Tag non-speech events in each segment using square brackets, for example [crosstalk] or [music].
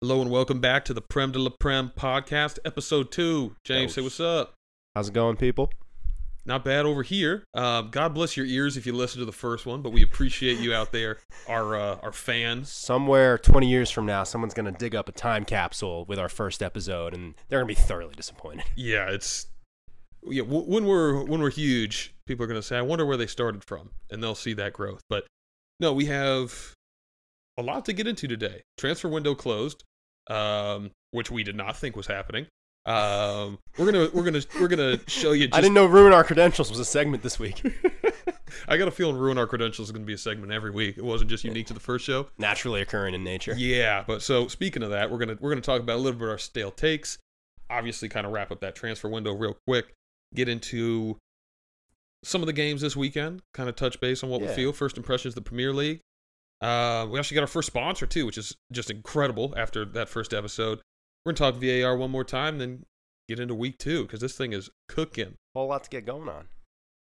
Hello and welcome back to the Prem de la Prem podcast, episode two. James, say what's up? How's it going, people? Not bad over here. Uh, God bless your ears if you listen to the first one, but we appreciate you out there, our uh, our fans. Somewhere 20 years from now, someone's going to dig up a time capsule with our first episode, and they're going to be thoroughly disappointed. [laughs] Yeah, it's yeah. W- when we're when we're huge, people are gonna say, "I wonder where they started from," and they'll see that growth. But no, we have a lot to get into today. Transfer window closed, um, which we did not think was happening. Um, we're gonna we're gonna we're gonna show you. Just, [laughs] I didn't know Ruin Our Credentials was a segment this week. [laughs] I got a feeling ruin our credentials is going to be a segment every week. It wasn't just unique to the first show. Naturally occurring in nature. Yeah, but so speaking of that, we're gonna we're gonna talk about a little bit of our stale takes. Obviously, kind of wrap up that transfer window real quick. Get into some of the games this weekend. Kind of touch base on what we feel. First impressions of the Premier League. Uh, we actually got our first sponsor too, which is just incredible. After that first episode, we're gonna talk VAR one more time, then get into week two because this thing is cooking. Whole lot to get going on.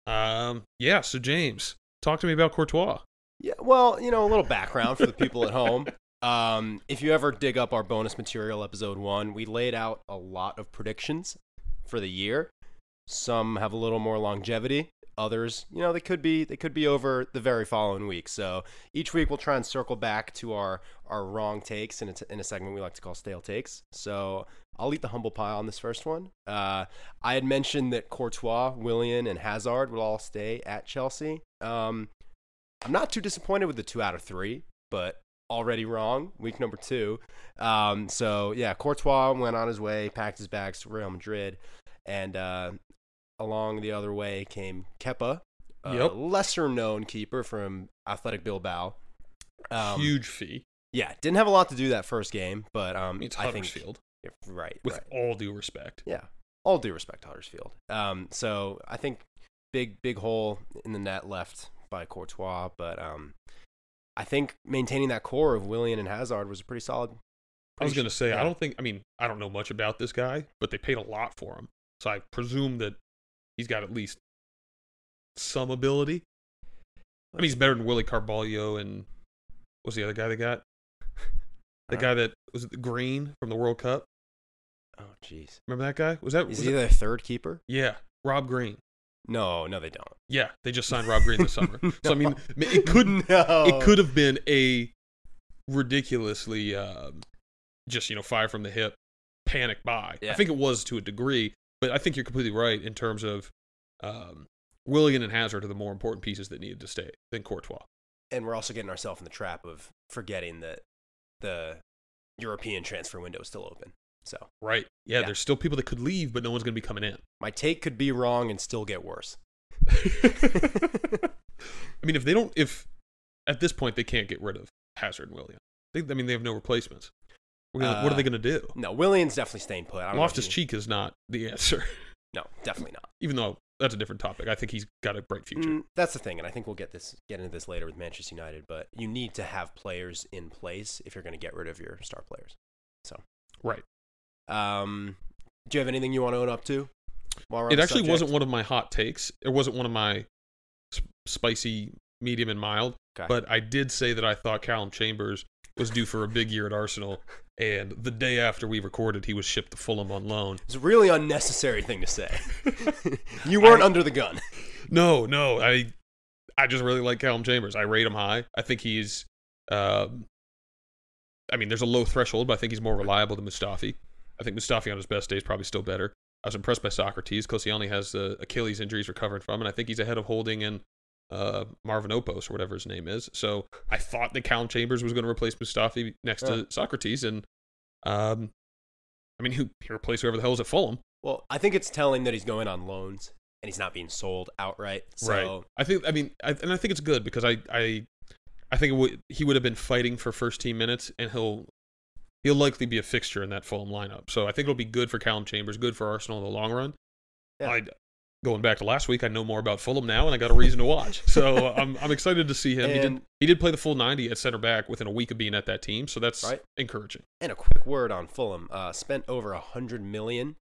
Um, yeah. So James, talk to me about Courtois. Yeah, well, you know, a little background for the people at home. [laughs] Um, if you ever dig up our bonus material, episode one, we laid out a lot of predictions for the year. Some have a little more longevity. Others, you know, they could be they could be over the very following week. So each week we'll try and circle back to our our wrong takes in a, in a segment we like to call stale takes. So I'll eat the humble pie on this first one. Uh, I had mentioned that Courtois, Willian, and Hazard would all stay at Chelsea. Um, I'm not too disappointed with the two out of three, but already wrong. Week number two. Um, so yeah, Courtois went on his way, packed his bags to Real Madrid, and uh, along the other way came Kepa, a Yep. lesser known keeper from Athletic Bilbao. Um, Huge fee. Yeah, didn't have a lot to do that first game, but um, it's I think Huddersfield. yeah, right, With right. all due respect. Yeah, all due respect to Huddersfield. Um, so I think big big hole in the net left by Courtois, but um, I think maintaining that core of Willian and Hazard was a pretty solid. I was going to say, I don't think, I mean, I don't know much about this guy, but they paid a lot for him. So I presume that he's got at least some ability. I mean, he's better than Willy Caballero and what's the other guy they got? [laughs] The Uh, guy that was it the Green from the World Cup. Oh, jeez. Remember that guy? Was that? Is was he that- their third keeper? yeah, Rob Green. No, no, they don't. Yeah, they just signed Rob Green this [laughs] summer. So I mean, it could no. it could have been a ridiculously um, just you know fire from the hip panic buy. I think it was to a degree, but I think you're completely right in terms of um, Willian and Hazard are the more important pieces that needed to stay than Courtois. And we're also getting ourselves in the trap of forgetting that the European transfer window is still open. So Right? Yeah, Yeah. there's still people that could leave, but no one's going to be coming in. my take could be wrong and still get worse. [laughs] [laughs] I mean, if they don't, if at this point they can't get rid of Hazard and Willian, they, I mean, they have no replacements. Gonna, what are Uh, they going to do? No, Willian's definitely staying put. I don't know Loftus Cheek is not the answer, [laughs] No, definitely not. even though that's a different topic. I think he's got a bright future. Mm, that's the thing, and I think we'll get this get into this later with Manchester United. But you need to have players in place if you're going to get rid of your star players. So right. Um, do you have anything you want to own up to? It actually wasn't one of my hot takes. It wasn't one of my sp- spicy, medium, and mild. Okay. But I did say that I thought Callum Chambers was due for a big year at Arsenal. And the day after we recorded, he was shipped to Fulham on loan. It's a really unnecessary thing to say. [laughs] you weren't I- under the gun. [laughs] No, no, I, I just really like Callum Chambers. I rate him high. I think he's, um, I mean, there's a low threshold, but I think he's more reliable than Mustafi. I think Mustafi on his best day is probably still better. I was impressed by Sokratis because he only has the Achilles injuries recovered from, and I think he's ahead of Holding and uh, Marvin Opos or whatever his name is. So I thought that Callum Chambers was going to replace Mustafi next Yeah. to Sokratis, and um, I mean, who he replaced whoever the hell is at Fulham, Well, I think it's telling that he's going on loans and he's not being sold outright. So right? I think, I mean, I, and I think it's good because I, I, I think it would, he would have been fighting for first team minutes, and he'll. He'll likely be a fixture in that Fulham lineup, so I think it'll be good for Callum Chambers, good for Arsenal in the long run. Yeah. I, going back to last week, I know more about Fulham now, and I got a reason to watch. So [laughs] I'm I'm excited to see him. he did he did play the full 90 at center back within a week of being at that team, so that's Right. encouraging. And a quick word on Fulham. Uh, spent over a hundred million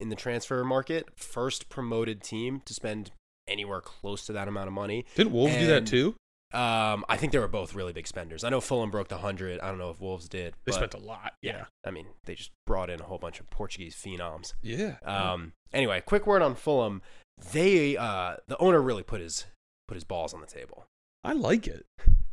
in the transfer market. First promoted team to spend anywhere close to that amount of money. Didn't Wolves do that too? Um, I think they were both really big spenders. I know Fulham broke the hundred. I don't know if Wolves did. They spent a lot. yeah. I mean, they just brought in a whole bunch of Portuguese phenoms. Yeah. Um, anyway, quick word on Fulham. They uh, the owner really put his put his balls on the table. I like it.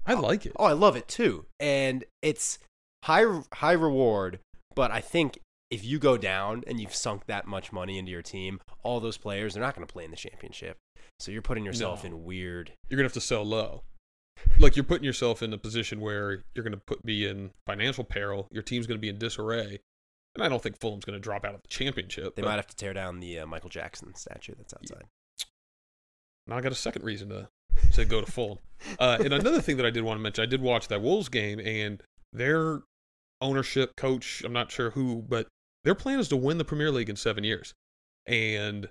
I like it. Oh, I love it too. And it's high high reward, but I think if you go down and you've sunk that much money into your team, all those players they're not going to play in the championship. So you're putting yourself No. in weird. You're gonna have to sell low. Like you're putting yourself in a position where you're gonna put be in financial peril. Your team's gonna be in disarray. And I don't think Fulham's gonna drop out of the championship. They might have to tear down the uh, Michael Jackson statue that's outside. Now I got a second reason to to go to Fulham. Uh, and another thing that I did want to mention, I did watch that Wolves game, and their ownership coach, I'm not sure who, but their plan is to win the Premier League in seven years, and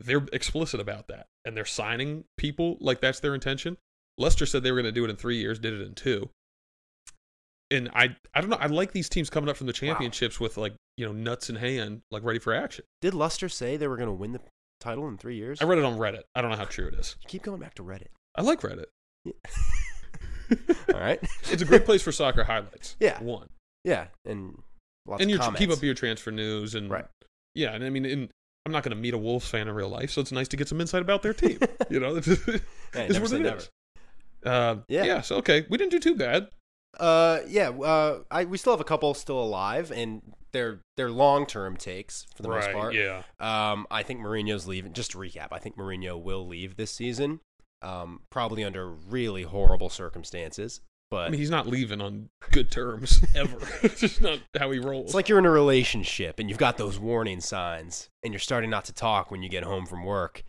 they're explicit about that, and they're signing people like that's their intention. Leicester said they were going to do it in three years, did it in two. And I, I don't know. I like these teams coming up from the championships with like you know nuts in hand, like ready for action. Did Leicester say they were going to win the title in three years? I read it on Reddit. I don't know how true it is. You keep going back to Reddit. I like Reddit. Yeah. [laughs] All right. it's a great place for soccer highlights. [laughs] Yeah. one, yeah, and lots and you keep up your transfer news and Right. Yeah, and I mean, in, I'm not going to meet a Wolves fan in real life, so it's nice to get some insight about their team. you know, [laughs] Hey, it's never what it is. Uh, Yeah. yeah. So okay, we didn't do too bad. Uh, yeah. Uh, I we still have a couple still alive, and they're they're long term takes for the most part. Yeah. Um, I think Mourinho's leaving. Just to recap, I think Mourinho will leave this season. Um, probably under really horrible circumstances. But I mean, he's not leaving on good terms [laughs] ever. it's just not how he rolls. it's like you're in a relationship and you've got those warning signs, and you're starting not to talk when you get home from work,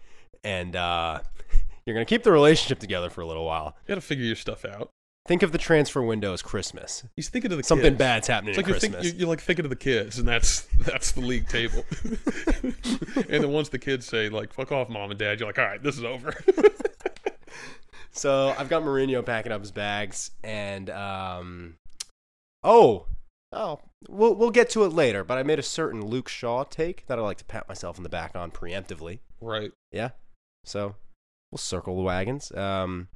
and uh, [laughs] you're gonna keep the relationship together for a little while. you got to figure your stuff out. Think of the transfer window as Christmas. He's thinking of the Something kids. bad's happening It's like you're, Christmas. think, you're, you're like thinking of the kids, and that's that's the league table. [laughs] and then once the kids say like "fuck off, mom and dad," you're like, "All right, this is over." [laughs] So I've got Mourinho packing up his bags, and um, oh, oh, we'll we'll get to it later. But I made a certain Luke Shaw take that I like to pat myself in the back on preemptively. right. Yeah, so we'll circle the wagons. Um,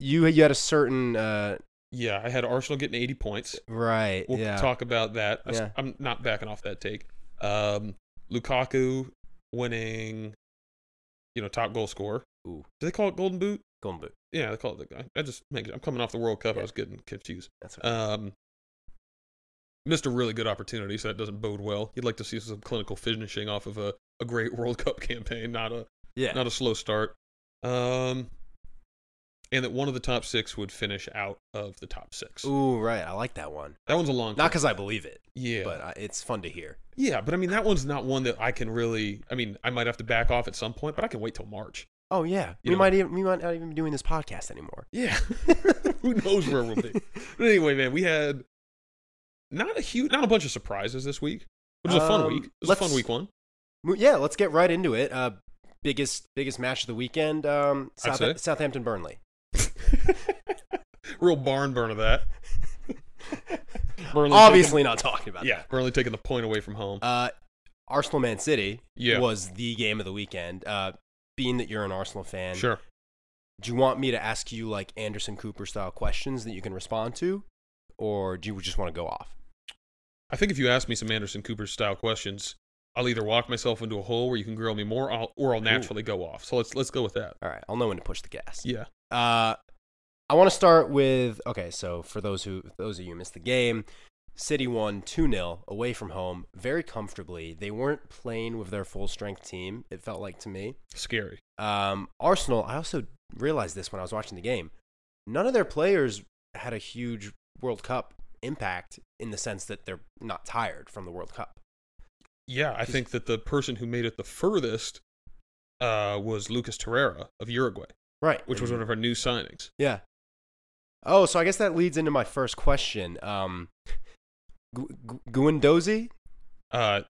you you had a certain uh, Yeah, I had Arsenal getting 80 points. right? We'll yeah, talk about that. I'm not backing off that take. Um, Lukaku winning, you know, top goal scorer. Ooh. Do they call it Golden Boot? Golden boot. Yeah, they call it the guy. I just make I'm coming off the World Cup. I was getting confused. That's right. Um, missed a really good opportunity, so that doesn't bode well. You'd like to see some clinical finishing off of a, a great [laughs] World Cup campaign, not a yeah, not a slow start. Um, and that one of the top six would finish out of the top six. ooh, right. I like that one. That one's a long. Not because I believe it, yeah, but uh, it's fun to hear. yeah, but I mean that one's not one that I can really. I mean, I might have to back off at some point, but I can wait till March. Oh yeah, You we know. might even we might not even be doing this podcast anymore. Yeah, [laughs] who knows where we'll be? But anyway, man, we had not a huge, not a bunch of surprises this week. It was a fun Um, week. It was a fun week one. Yeah, let's get right into it. Uh, biggest biggest match of the weekend. Um, South- Southampton Burnley. [laughs] Real barn burn of that. Burnley Obviously not talking about taking, yeah, Burnley taking the point away from home. Uh, Arsenal Man City Yeah. was the game of the weekend. Uh, being that you're an Arsenal fan, sure. do you want me to ask you like Anderson Cooper style questions that you can respond to, or do you just want to go off? I think if you ask me some Anderson Cooper style questions, I'll either walk myself into a hole where you can grill me more, I'll, or I'll naturally go off. So let's let's go with that. All right, I'll know when to push the gas. Yeah. Uh, I want to start with okay. So for those who those of you who missed the game, City won two 0 away from home very comfortably. They weren't playing with their full strength team. It felt like to me. Scary. Um, Arsenal. I also realized this when I was watching the game. None of their players had a huge World Cup impact in the sense that they're not tired from the World Cup. Yeah, I think that the person who made it the furthest uh, was Lucas Torreira of Uruguay, Right. which was one of our new signings. Yeah. Oh, so I guess that leads into my first question. Um, Gu- Gu- Guendouzi? Uh,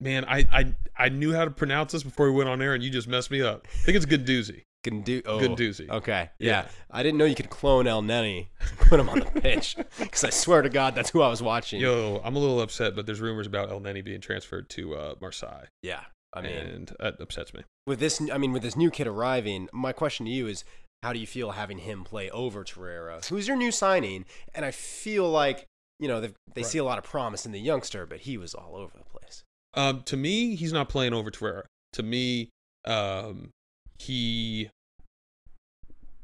man, I, I I knew how to pronounce this before we went on air, and you just messed me up. I think it's Gunduzi. Gandu- oh, Gunduzi. Okay. Yeah. Yeah. I didn't know you could clone El Neni and put him on the pitch [laughs] because I swear to God, that's who I was watching. Yo, I'm a little upset, but there's rumors about El Neni being transferred to uh, Marseille, Yeah. I mean, and that upsets me. with this, I mean, with this new kid arriving, my question to you is, how do you feel having him play over Torreira, who's your new signing? And I feel like you know they they Right. see a lot of promise in the youngster, but he was all over the place. Um, to me, he's not playing over Torreira. To me, um, he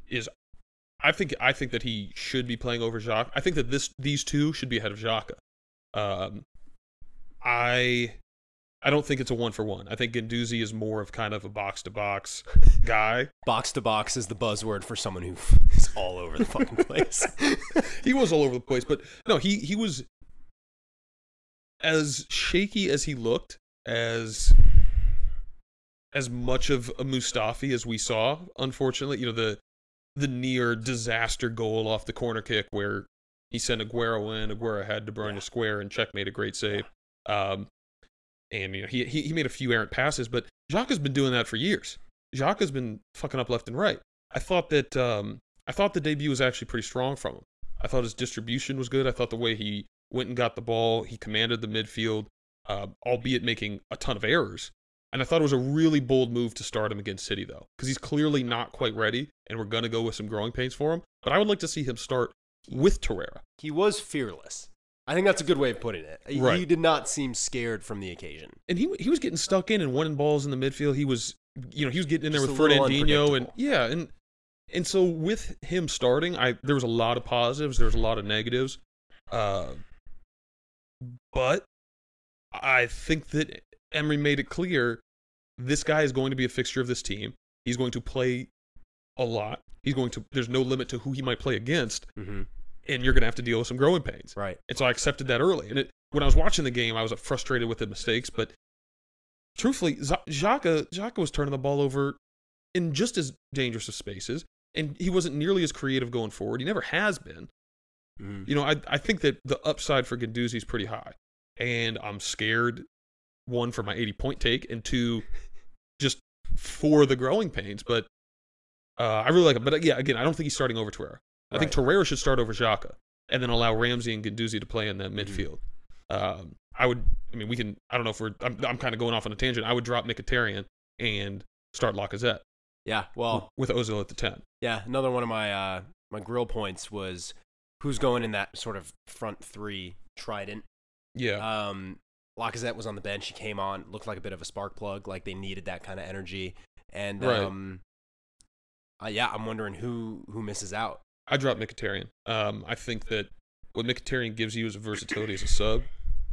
is. I think I think that he should be playing over Xhaka. I think that this these two should be ahead of Xhaka. Um, I I don't think it's a one for one. I think Ganduzi is more of kind of a box to box guy. Box to box is the buzzword for someone who is all over the fucking [laughs] place. he was all over the place, but no, he he was as shaky as he looked, as as much of a Mustafi as we saw. Unfortunately, you know the the near disaster goal off the corner kick where he sent Aguero in. Aguero had De Bruyne Yeah. square and Cech made a great save. Um, and you know he, he made a few errant passes, but Xhaka has been doing that for years. Xhaka has been fucking up left and right. I thought that um, I thought the debut was actually pretty strong from him. I thought his distribution was good. I thought the way he went and got the ball, he commanded the midfield, uh, albeit making a ton of errors. And I thought it was a really bold move to start him against City, though, because he's clearly not quite ready, and we're to go with some growing pains for him. But I would like to see him start with Torreira. he was fearless. I think that's a good way of putting it. He- He did not seem scared from the occasion. and he he was getting stuck in and winning balls in the midfield. He was, you know, he was getting in there Just with Fernandinho and yeah, and and so with him starting, I there was a lot of positives, there was a lot of negatives, uh, but I think that Emery made it clear this guy is going to be a fixture of this team. He's going to play a lot. He's going to. There's no limit to who he might play against, Mm-hmm. And you're going to have to deal with some growing pains. Right. And so I accepted that early. And it, when I was watching the game, I was frustrated with the mistakes. But truthfully, Xhaka, Xhaka was turning the ball over in just as dangerous of spaces. And he wasn't nearly as creative going forward. He never has been. Mhm. You know, I, I think that the upside for Ganduzi is pretty high. And I'm scared, one, for my 80 point take, and two, just for the growing pains. But uh, I really like him. But uh, yeah, again, I don't think he's starting over Torreira. I think Right. Torreira should start over Xhaka and then allow Ramsey and Ganduzi to play in Mm-hmm. midfield. Um, I would, I mean, we can, I don't know if we're, I'm, I'm kind of going off on a tangent. I would drop Mkhitaryan and start Lacazette Yeah. Well, with Ozil at the 10. yeah. Another one of my uh, my grill points was who's going in that sort of front three trident. Yeah. Um, Lacazette was on the bench. He came on, looked like a bit of a spark plug. Like they needed that kind of energy. And Right. um, uh, yeah, I'm wondering who who misses out. I drop Mkhitaryan. Um, I think that what Mkhitaryan gives you as a versatility as a sub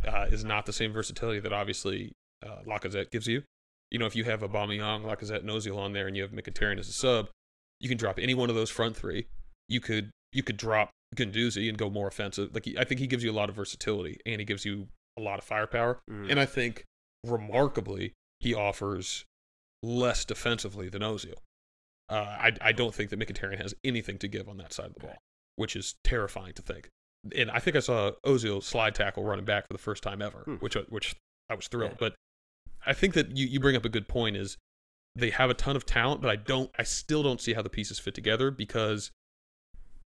uh, is not the same versatility that obviously uh, Lacazette gives you. You know, if you have Aubameyang, Lacazette, and Ozil on there, and you have Mkhitaryan as a sub, you can drop any one of those front three. You could you could drop Gunduzi and go more offensive. Like he, I think he gives you a lot of versatility and he gives you a lot of firepower. Mhm. And I think remarkably he offers less defensively than Ozil. Uh, I I don't think that Mkhitaryan has anything to give on that side of the ball, which is terrifying to think. And I think I saw Ozil slide tackle running back for the first time ever, Hmm. which which I was thrilled. Yeah. But I think that you, you bring up a good point is they have a ton of talent, but I don't I still don't see how the pieces fit together because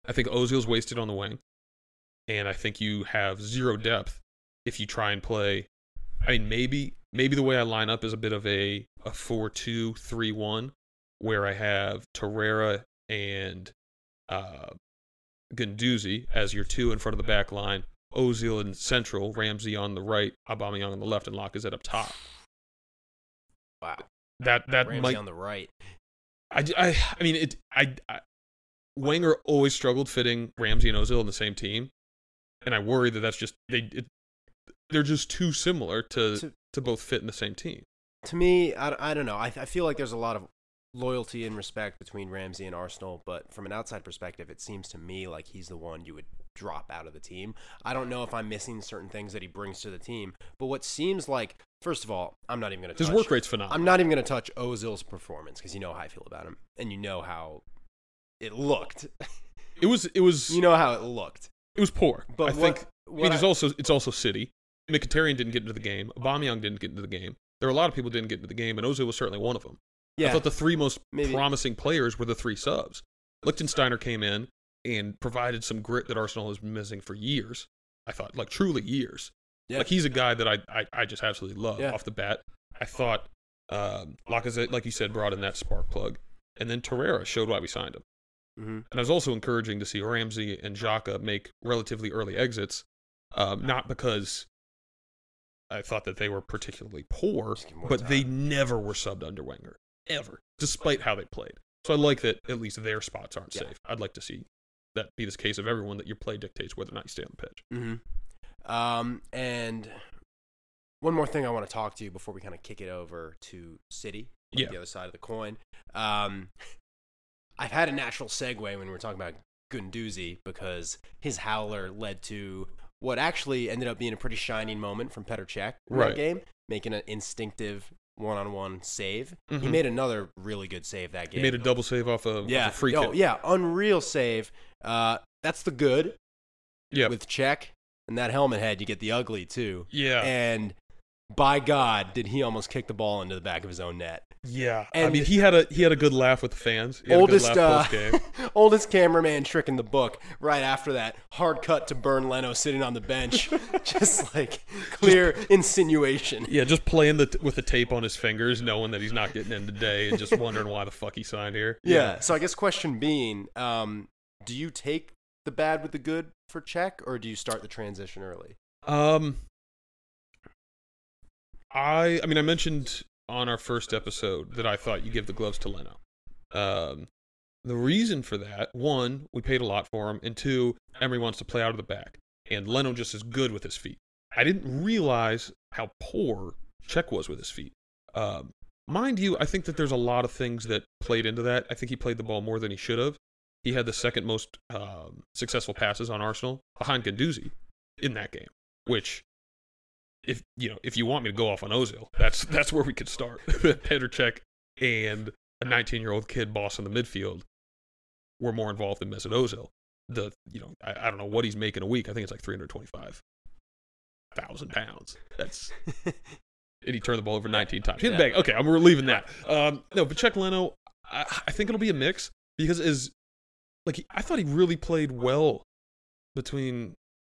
I think Ozil's wasted on the wing, and I think you have zero depth if you try and play. I mean, maybe maybe the way I line up is a bit of a a four two three one, where I have Torreira and uh, Ganduzi as your two in front of the back line, Ozil in central, Ramsey on the right, Aubameyang on the left, and Lacazette up top. Wow. That that Ramsey might on the right. I, I, I mean, it. I, I Wenger always struggled fitting Ramsey and Ozil in the same team, and I worry that that's just they. It, they're just too similar to To- to both fit in the same team. To me, I, I don't know. I, I feel like there's a lot of loyalty and respect between Ramsey and Arsenal, but from an outside perspective, it seems to me like he's the one you would drop out of the team. I don't know if I'm missing certain things that he brings to the team, but what seems like, first of all, I'm not even going to touch. His work rate's phenomenal. I'm not even going to touch Ozil's performance because you know how I feel about him, and you know how it looked. [laughs] It was it was you know how it looked. it was poor. But I what- think I what mean, it's I- also it's also City. Mkhitaryan didn't get into the game. Aubameyang didn't get into the game. There were a lot of people who didn't get into the game, and Ozil was certainly one of them. Yeah, I thought the three most Maybe- promising players were the three subs. Lichtsteiner came in and provided some grit that Arsenal has been missing for years. I thought, like truly years. Yeah. Like he's a guy that I I, I just absolutely love Yeah. off the bat. I thought um, Lacazette, like you said, brought in that spark plug, and then Torreira showed why we signed him. hmm And it was also encouraging to see Ramsey and Xhaka make relatively early exits, um, not because I thought that they were particularly poor, Just give more but they never were subbed under Wenger, ever, despite how they played. So I like that at least their spots aren't Yeah. safe. I'd like to see that be the case of everyone that your play dictates whether or not you stay on the pitch. hmm Um, and one more thing I want to talk to you before we kind of kick it over to City, like Yeah. the other side of the coin. Um, I've had a natural segue when we were talking about Gunduzi because his howler led to what actually ended up being a pretty shining moment from Petr Cech in Right. that game, making an instinctive one-on-one save. He Mhm. made another really good save that game. He made a double save off a, off yeah, a free oh, kick. yeah, unreal save. Uh, that's the good Yeah. with Cech and that helmet head. You get the ugly too. yeah. And by God, did he almost kick the ball into the back of his own net? Yeah, I mean, he had a he had a good laugh with the fans. Oldest, a good laugh uh, [laughs] oldest cameraman trick in the book. Right after that, hard cut to Bernd Leno sitting on the bench, [laughs] just like clear insinuation. Yeah, just playing the with the tape on his fingers, knowing that he's not getting in today, and just wondering why the fuck he signed here. Yeah. So I guess question being, um, do you take the bad with the good for Cech, or do you start the transition early? Um, I I mean, I mentioned on our first episode that I thought you give the gloves to Leno. Um, the reason for that, one, we paid a lot for him, and two, Emery wants to play out of the back, and Leno just is good with his feet. I didn't realize how poor Cech was with his feet. Um, mind you, I think that there's a lot of things that played into that. I think he played the ball more than he should have. He had the second most um, successful passes on Arsenal behind Ganduzi in that game, which if you know if you want me to go off on Ozil, that's that's where we could start. [laughs] Petr Cech and a 19 year old kid boss in the midfield were more involved than Mesut Ozil. The you know I, I don't know what he's making a week. I think it's like 325 thousand pounds. That's [laughs] and he turned the ball over 19 times. Had the bag. Okay, I'm relieving that. Um, no, but Cech Leno, I, I think it'll be a mix because as like he, I thought he really played well between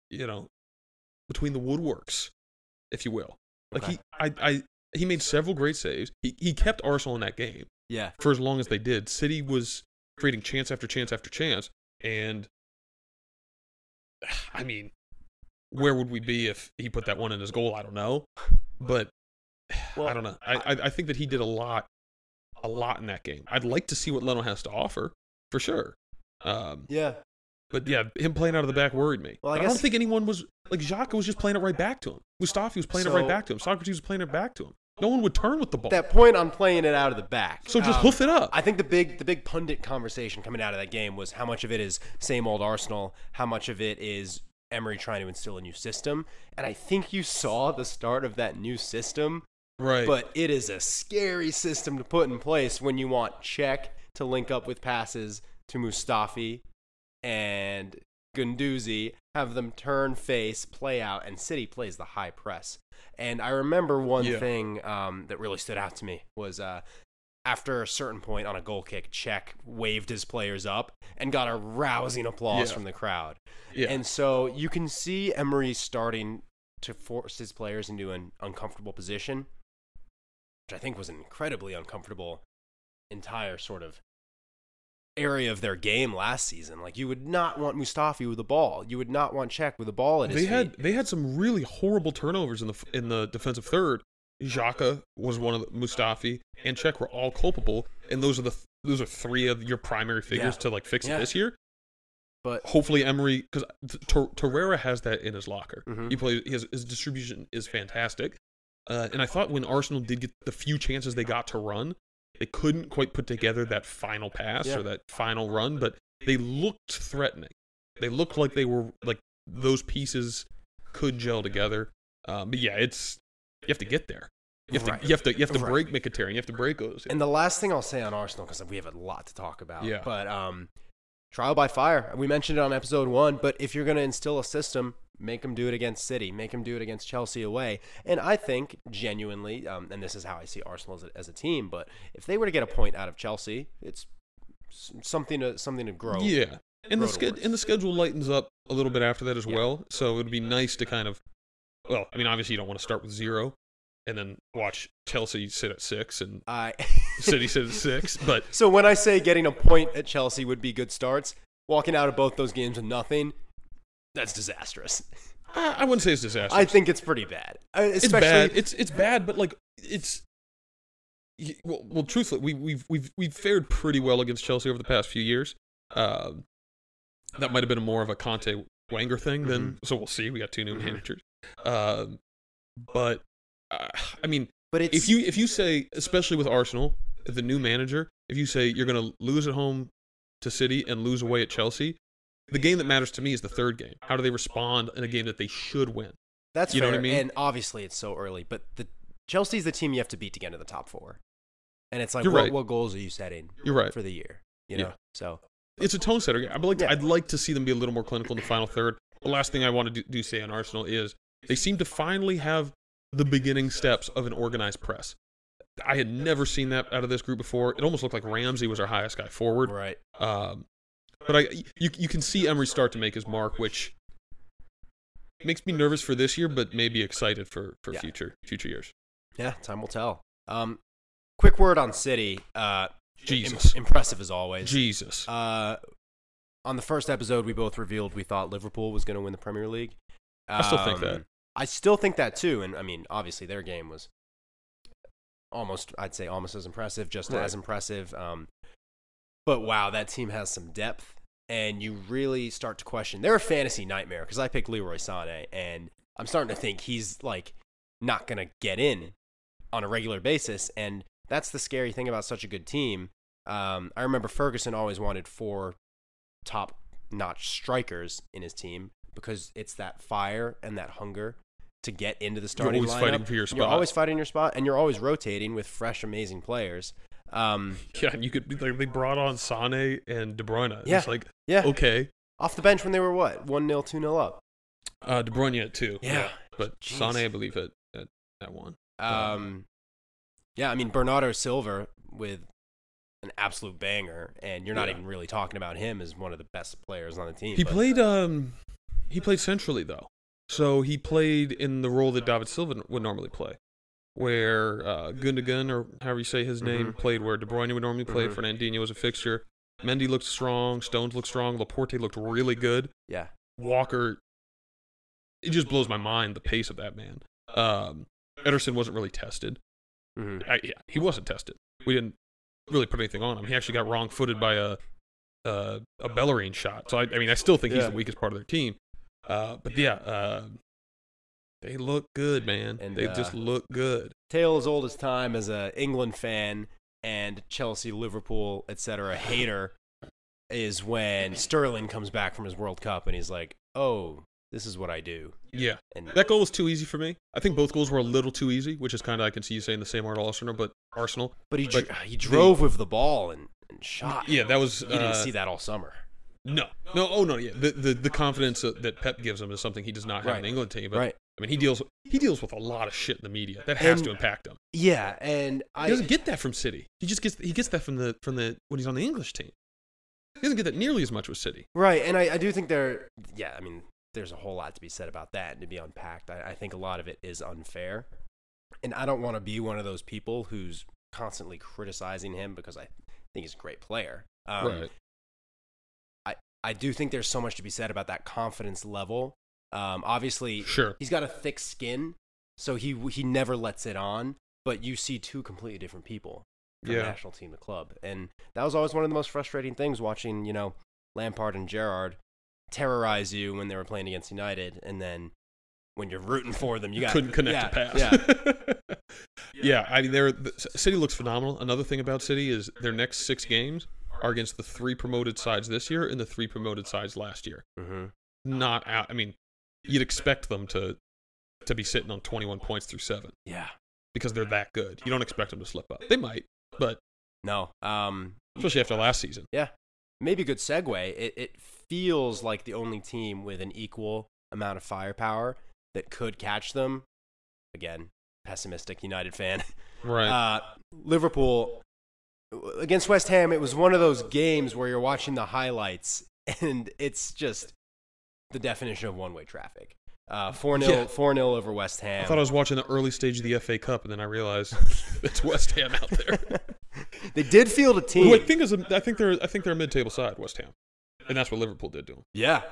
you know between the woodworks, if you will. Like Okay. he, I, I, he made several great saves. He he kept Arsenal in that game Yeah. for as long as they did. City was creating chance after chance after chance, and [sighs] I mean, where would we be if he put that one in his goal? I don't know, but [sighs] Well, I don't know. I, I I think that he did a lot, a lot in that game. I'd like to see what Leno has to offer for sure. Um, Yeah. But yeah, him playing out of the back worried me. Well, I I, don't think anyone was like Xhaka was just playing it right back to him. Mustafi was playing it right back to him. Sokratis was playing it back to him. No one would turn with the ball. That point on playing it out of the back. so just um, hoof it up. I think the big the big pundit conversation coming out of that game was how much of it is same old Arsenal, how much of it is Emery trying to instill a new system. And I think you saw the start of that new system, right. but it is a scary system to put in place when you want Cech to link up with passes to Mustafi and Gunduzi, have them turn face, play out, and City plays the high press. And I remember one Yeah. thing um, that really stood out to me was uh, after a certain point on a goal kick, Cech waved his players up and got a rousing applause Yeah. from the crowd. yeah. And so you can see Emery starting to force his players into an uncomfortable position, which I think was an incredibly uncomfortable entire sort of area of their game last season. Like you would not want Mustafi with the ball. You would not want Cech with the ball at his they feet. had they had some really horrible turnovers in the in the defensive third. Xhaka was one of the Mustafi and Cech were all culpable, and those are the those are three of your primary figures Yeah. to like fix Yeah. it this year. but Hopefully Emery, because Torreira has that in his locker. Mhm. He plays his his distribution is fantastic, uh, and I thought when Arsenal did get the few chances they got to run, they couldn't quite put together that final pass Yeah. or that final run, but they looked threatening. They looked like they were like those pieces could gel together. Um, but yeah, it's you have to get there. You have Right. to you have to you have to Right. break Mkhitaryan. You have to break those. And the last thing I'll say on Arsenal, because we have a lot to talk about. Yeah. But um, trial by fire. We mentioned it on episode one. But if you're going to instill a system, make them do it against City. Make them do it against Chelsea away. And I think genuinely, um, and this is how I see Arsenal as a, as a team. But if they were to get a point out of Chelsea, it's something to something to grow. Yeah, and the grow towards. and the schedule lightens up a little bit after that as Yeah. well. So it would be nice to kind of, well, I mean, obviously you don't want to start with zero, and then watch Chelsea sit at six and I City sit at six. [laughs] But So when I say getting a point at Chelsea would be good starts, walking out of both those games with nothing, that's disastrous. I, I wouldn't say it's disastrous. I think it's pretty bad. Uh, it's bad. It's it's bad, but like it's. Well, well, truthfully, we, we've we've we've fared pretty well against Chelsea over the past few years. Um, that might have been more of a Conte Wenger thing than. So we'll see. We got two new Mhm. managers, um, but uh, [sighs] I mean, but it's if you if you say, especially with Arsenal, the new manager, if you say you're going to lose at home to City and lose away at Chelsea, the game that matters to me is the third game. How do they respond in a game that they should win? that's you know what I mean? And obviously it's so early, but the Chelsea's the team you have to beat to get into the top four. And it's like, what, right. what goals are you setting You're right. for the year? You Yeah. know, so it's a tone setter. I'd like to, Yeah. I'd like to see them be a little more clinical in the final third. The last thing I want to do, do say on Arsenal is they seem to finally have the beginning steps of an organized press. I had never seen that out of this group before. It almost looked like Ramsey was our highest guy forward. right. Um, but I, you, you can see Emery start to make his mark, which makes me nervous for this year, but maybe excited for, for Yeah. future future years. Yeah, time will tell. Um, quick word on City. Uh, im- Jesus, impressive as always. Jesus. Uh, on the first episode, we both revealed we thought Liverpool was going to win the Premier League. I still think Um, that. I still think that too. And I mean, obviously, their game was almost, I'd say, almost as impressive, just Right. as impressive. Um, but wow, that team has some depth. And you really start to question. They're a fantasy nightmare because I picked Leroy Sané, and I'm starting to think he's like not going to get in on a regular basis. And that's the scary thing about such a good team. Um, I remember Ferguson always wanted four top notch strikers in his team because it's that fire and that hunger to get into the starting. You're always lineup. fighting for your spot. You're always fighting your spot, and you're always rotating with fresh, amazing players. Um, [laughs] yeah, and you could be like, they brought on Sane and De Bruyne. Yeah. It's like yeah, okay, off the bench when they were what one 0 two 0 up. uh, De Bruyne at two. Yeah. but Jeez. Sane, I believe at at, at one. Um, yeah, I mean Bernardo Silva with an absolute banger, and you're not Yeah. even really talking about him as one of the best players on the team. He but- played um he played centrally though. So he played in the role that David Silva would normally play. Where uh, Gundogan, or however you say his name, Mhm. played where De Bruyne would normally play. Mhm. Fernandinho was a fixture. Mendy looked strong. Stones looked strong. Laporte looked really good. Yeah, Walker, it just blows my mind the pace of that man. Um, Ederson wasn't really tested. hmm I, yeah, he wasn't tested. We didn't really put anything on him. He actually got wrong-footed by a a, a Bellerin shot. So I, I mean, I still think he's Yeah. the weakest part of their team. Uh, but yeah, uh, they look good, man. And, they just uh, look good. tale as old as time as a England fan and Chelsea, Liverpool, etc. hater is when Sterling comes back from his World Cup and he's like, "Oh, this is what I do." Yeah, And that goal was too easy for me. I think both goals were a little too easy, which is kind of I can see you saying the same word Arsenal, but Arsenal. but he but dr- he drove with the ball and, and shot. Yeah, that was. you didn't uh, see that all summer. No, no, oh no, yeah. The the, the confidence that, Pep gives him is something he does not have in the England team. But Right. I mean, he deals he deals with a lot of shit in the media that has And- to impact him. Yeah, and He I doesn't get that from City. He just gets he gets that from the from the when he's on the English team. He doesn't get that nearly as much with City. right, and I, I do think there. Yeah, I mean, there's a whole lot to be said about that and to be unpacked. I, I think a lot of it is unfair, and I don't want to be one of those people who's constantly criticizing him because I think he's a great player. Um, right. I do think there's so much to be said about that confidence level. Um, obviously, Sure. he's got a thick skin, so he he never lets it on. But you see two completely different people from Yeah. the national team, the club, and that was always one of the most frustrating things watching. You know, Lampard and Gerrard terrorize you when they were playing against United, and then when you're rooting for them, you [laughs] got Couldn't connect yeah, the pass. Yeah, [laughs] yeah, I mean, they're the, City looks phenomenal. Another thing about City is their next six games are against the three promoted sides this year and the three promoted sides last year. hmm Not out. I mean, you'd expect them to to be sitting on 21 points through seven yeah. because they're that good. You don't expect them to slip up. They might, but No, um, especially after last season. Yeah, maybe a good segue. It, it feels like the only team with an equal amount of firepower that could catch them. Again, pessimistic United fan. Right. Uh, Liverpool against West Ham, it was one of those games where you're watching the highlights [laughs] and it's just the definition of one way traffic. Uh, 4 0 Yeah. 4 0 over West Ham. I thought I was watching the early stage of the FA Cup, and then I realized [laughs] it's West Ham out there. [laughs] they did field a team. Who I think is a, I think they're I think they're a mid-table side, West Ham, and that's what Liverpool did to them. Yeah,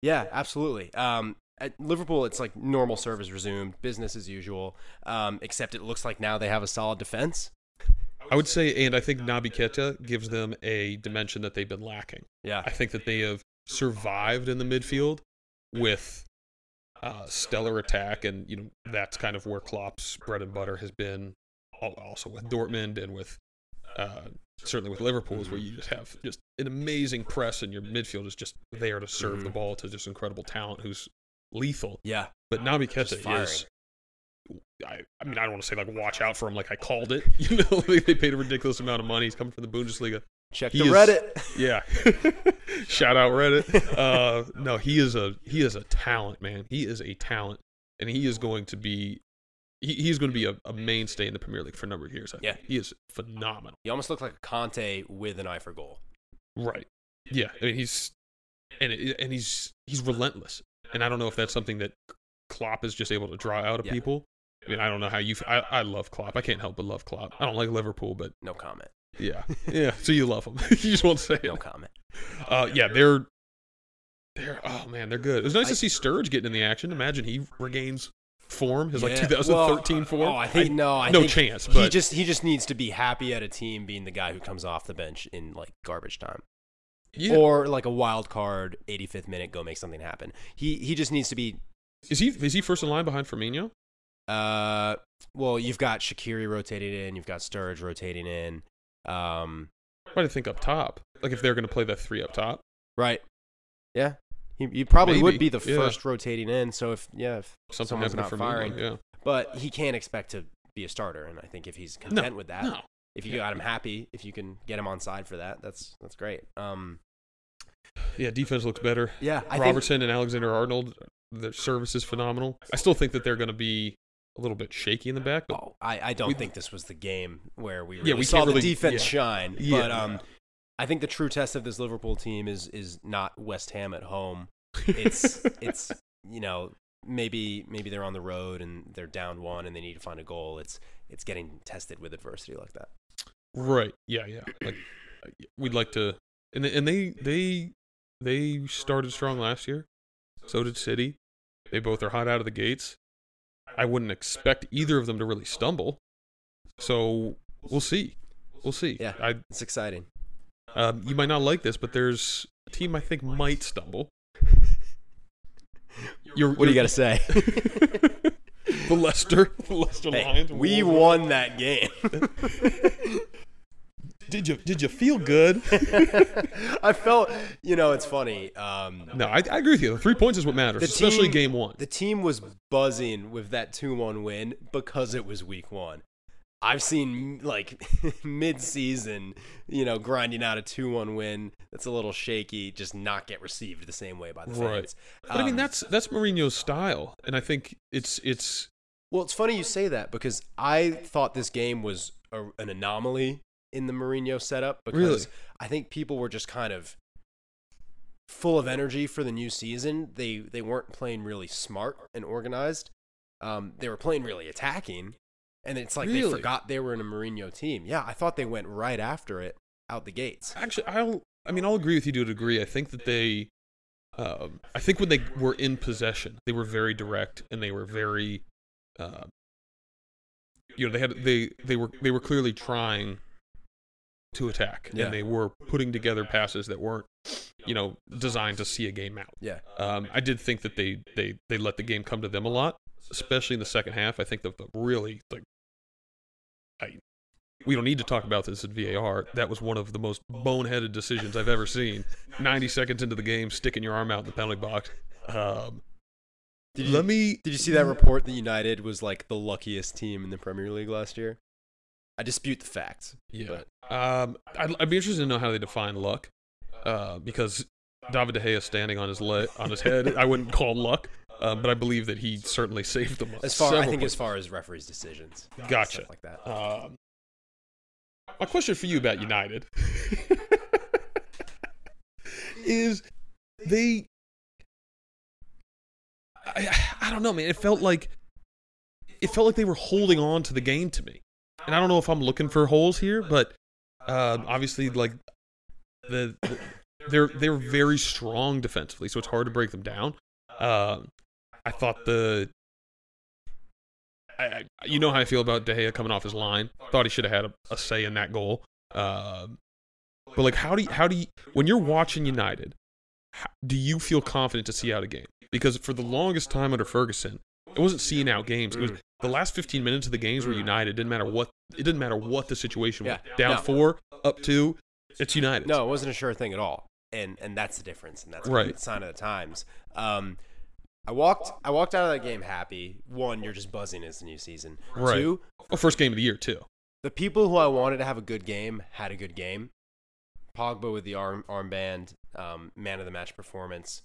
yeah, absolutely. Um, at Liverpool, it's like normal service resumed, business as usual. Um, except it looks like now they have a solid defense. I would say, and I think Naby Keita gives them a dimension that they've been lacking. Yeah, I think that they have survived in the midfield with uh, stellar attack, and you know that's kind of where Klopp's bread and butter has been. Also with Dortmund and with uh, certainly with Liverpool, is where you just have just an amazing press, and your midfield is just there to serve the Mhm. ball to just incredible talent who's lethal. yeah, But Naby Just Keita is. I, I mean, I don't want to say like watch out for him. Like I called it. [laughs] You know, [laughs] they, they paid a ridiculous amount of money. He's coming from the Bundesliga. check He the is- Reddit. [laughs] Yeah. Shout out Reddit. Uh, no, he is a he is a talent, man. He is a talent, and he is going to be he, he's going to be a, a mainstay in the Premier League for a number of years. I Yeah. think. he is phenomenal. He almost looked like a Kanté with an eye for goal. Right. Yeah. I mean, he's and it, and he's he's relentless, and I don't know if that's something that Klopp is just able to draw out of Yeah. people. I mean, I don't know how you. f- I, I love Klopp. I can't help but love Klopp. I don't like Liverpool, but No comment. yeah, [laughs] yeah. So you love him. [laughs] you just won't say it. No comment. Uh, yeah, they're they're oh man, they're good. It was nice I- to see Sturge getting in the action. Imagine he regains form, his like 2013 Well, form. Oh, I think no. I no think chance. He just he just needs to be happy at a team being the guy who comes off the bench in like garbage time. yeah. or like a wild card 85th minute go make something happen he he just needs to be is he is he first in line behind Firmino? Uh well you've got Shaqiri rotating in you've got Sturridge rotating in um Try to think up top. Like if they're going to play the three up top. right yeah he, he probably Maybe, would be the yeah. first rotating in so if yeah if Something someone's not firing Yeah. but he can't expect to be a starter and I think if he's content with that No. if you got him happy if you can get him on side for that that's that's great um Yeah, defense looks better. yeah I think Robertson and Alexander Arnold, their service is phenomenal. I still think that they're going to be a little bit shaky in the back, but Oh, I, I don't We- think this was the game where we Yeah, we saw the really- defense yeah. shine. Yeah. But um, I think the true test of this Liverpool team is is not West Ham at home. [laughs] It's it's you know maybe maybe they're on the road and they're down one and they need to find a goal. It's it's getting tested with adversity like that. Right. Yeah, yeah. Like uh, we'd like to and and they they they started strong last year. So did City. They both are hot out of the gates. I wouldn't expect either of them to really stumble. So we'll see. We'll see. Yeah. I It's exciting. um, you might not like this, but there's a team I think might stumble. [laughs] You're, What do you got to say? [laughs] the Leicester, the Leicester Hey, Lions. we won that game. [laughs] Did you did you feel good? [laughs] I felt, you know, it's funny. Um, No, I, I agree with you. The three points is what matters, especially team- game one. The team was buzzing with that 2 1 win because it was week one. I've seen like [laughs] mid season, you know, grinding out a 2 1 win that's a little shaky, just not get received the same way by the Right. fans. But I mean, Um, that's that's Mourinho's style, and I think it's it's Well, it's funny you say that because I thought this game was a, an anomaly in the Mourinho setup because Really? I think people were just kind of full of energy for the new season. They they weren't playing really smart and organized. Um, they were playing really attacking, and it's like they forgot they were in a Mourinho team. Yeah, I thought they went right after it out the gates. actually I'll I mean I'll agree with you to a degree. I think that they, um, I think when they were in possession, they were very direct and they were very, uh, you know, they had they they were they were clearly trying to attack, Yeah. and they were putting together passes that weren't, you know, designed to see a game out. Yeah, Um, I did think that they, they they let the game come to them a lot, especially in the second half. I think that the really like, I we don't need to talk about this at VAR. That was one of the most boneheaded decisions I've ever seen. [laughs] Ninety seconds into the game, sticking your arm out in the penalty box. Um, Did you- let me. Did you see that report that United was like the luckiest team in the Premier League last year? I dispute the facts. Yeah. Um, I'd, I'd be interested to know how they define luck, uh, because David De Gea standing on his le- on his head, I wouldn't call luck, uh, but I believe that he certainly saved them. As far, I think, as far as referees' decisions, Gotcha. like that. Um, my question for you about United [laughs] is they. I, I don't know, man. It felt like it felt like they were holding on to the game to me, and I don't know if I'm looking for holes here, but uh, obviously, like the, the they're they're very strong defensively, so it's hard to break them down. Uh, I thought the I, I, you know how I feel about De Gea coming off his line. Thought he should have had a, a say in that goal. Uh, but like, how do you, how do you when you're watching United, how, do you feel confident to see out a game? Because for the longest time under Ferguson, it wasn't seeing out games. It was the last 15 minutes of the games were United. It didn't matter what it didn't matter what the situation was. Yeah. Down No. four, up two, it's United. No, it wasn't a sure thing at all, and and that's the difference, and that's Right. the sign of the times. Um, I walked I walked out of that game happy. One, you're just buzzing it's a new season. Right. Two, Well, first game of the year too. the people who I wanted to have a good game had a good game. Pogba with the arm armband, um, man of the match performance.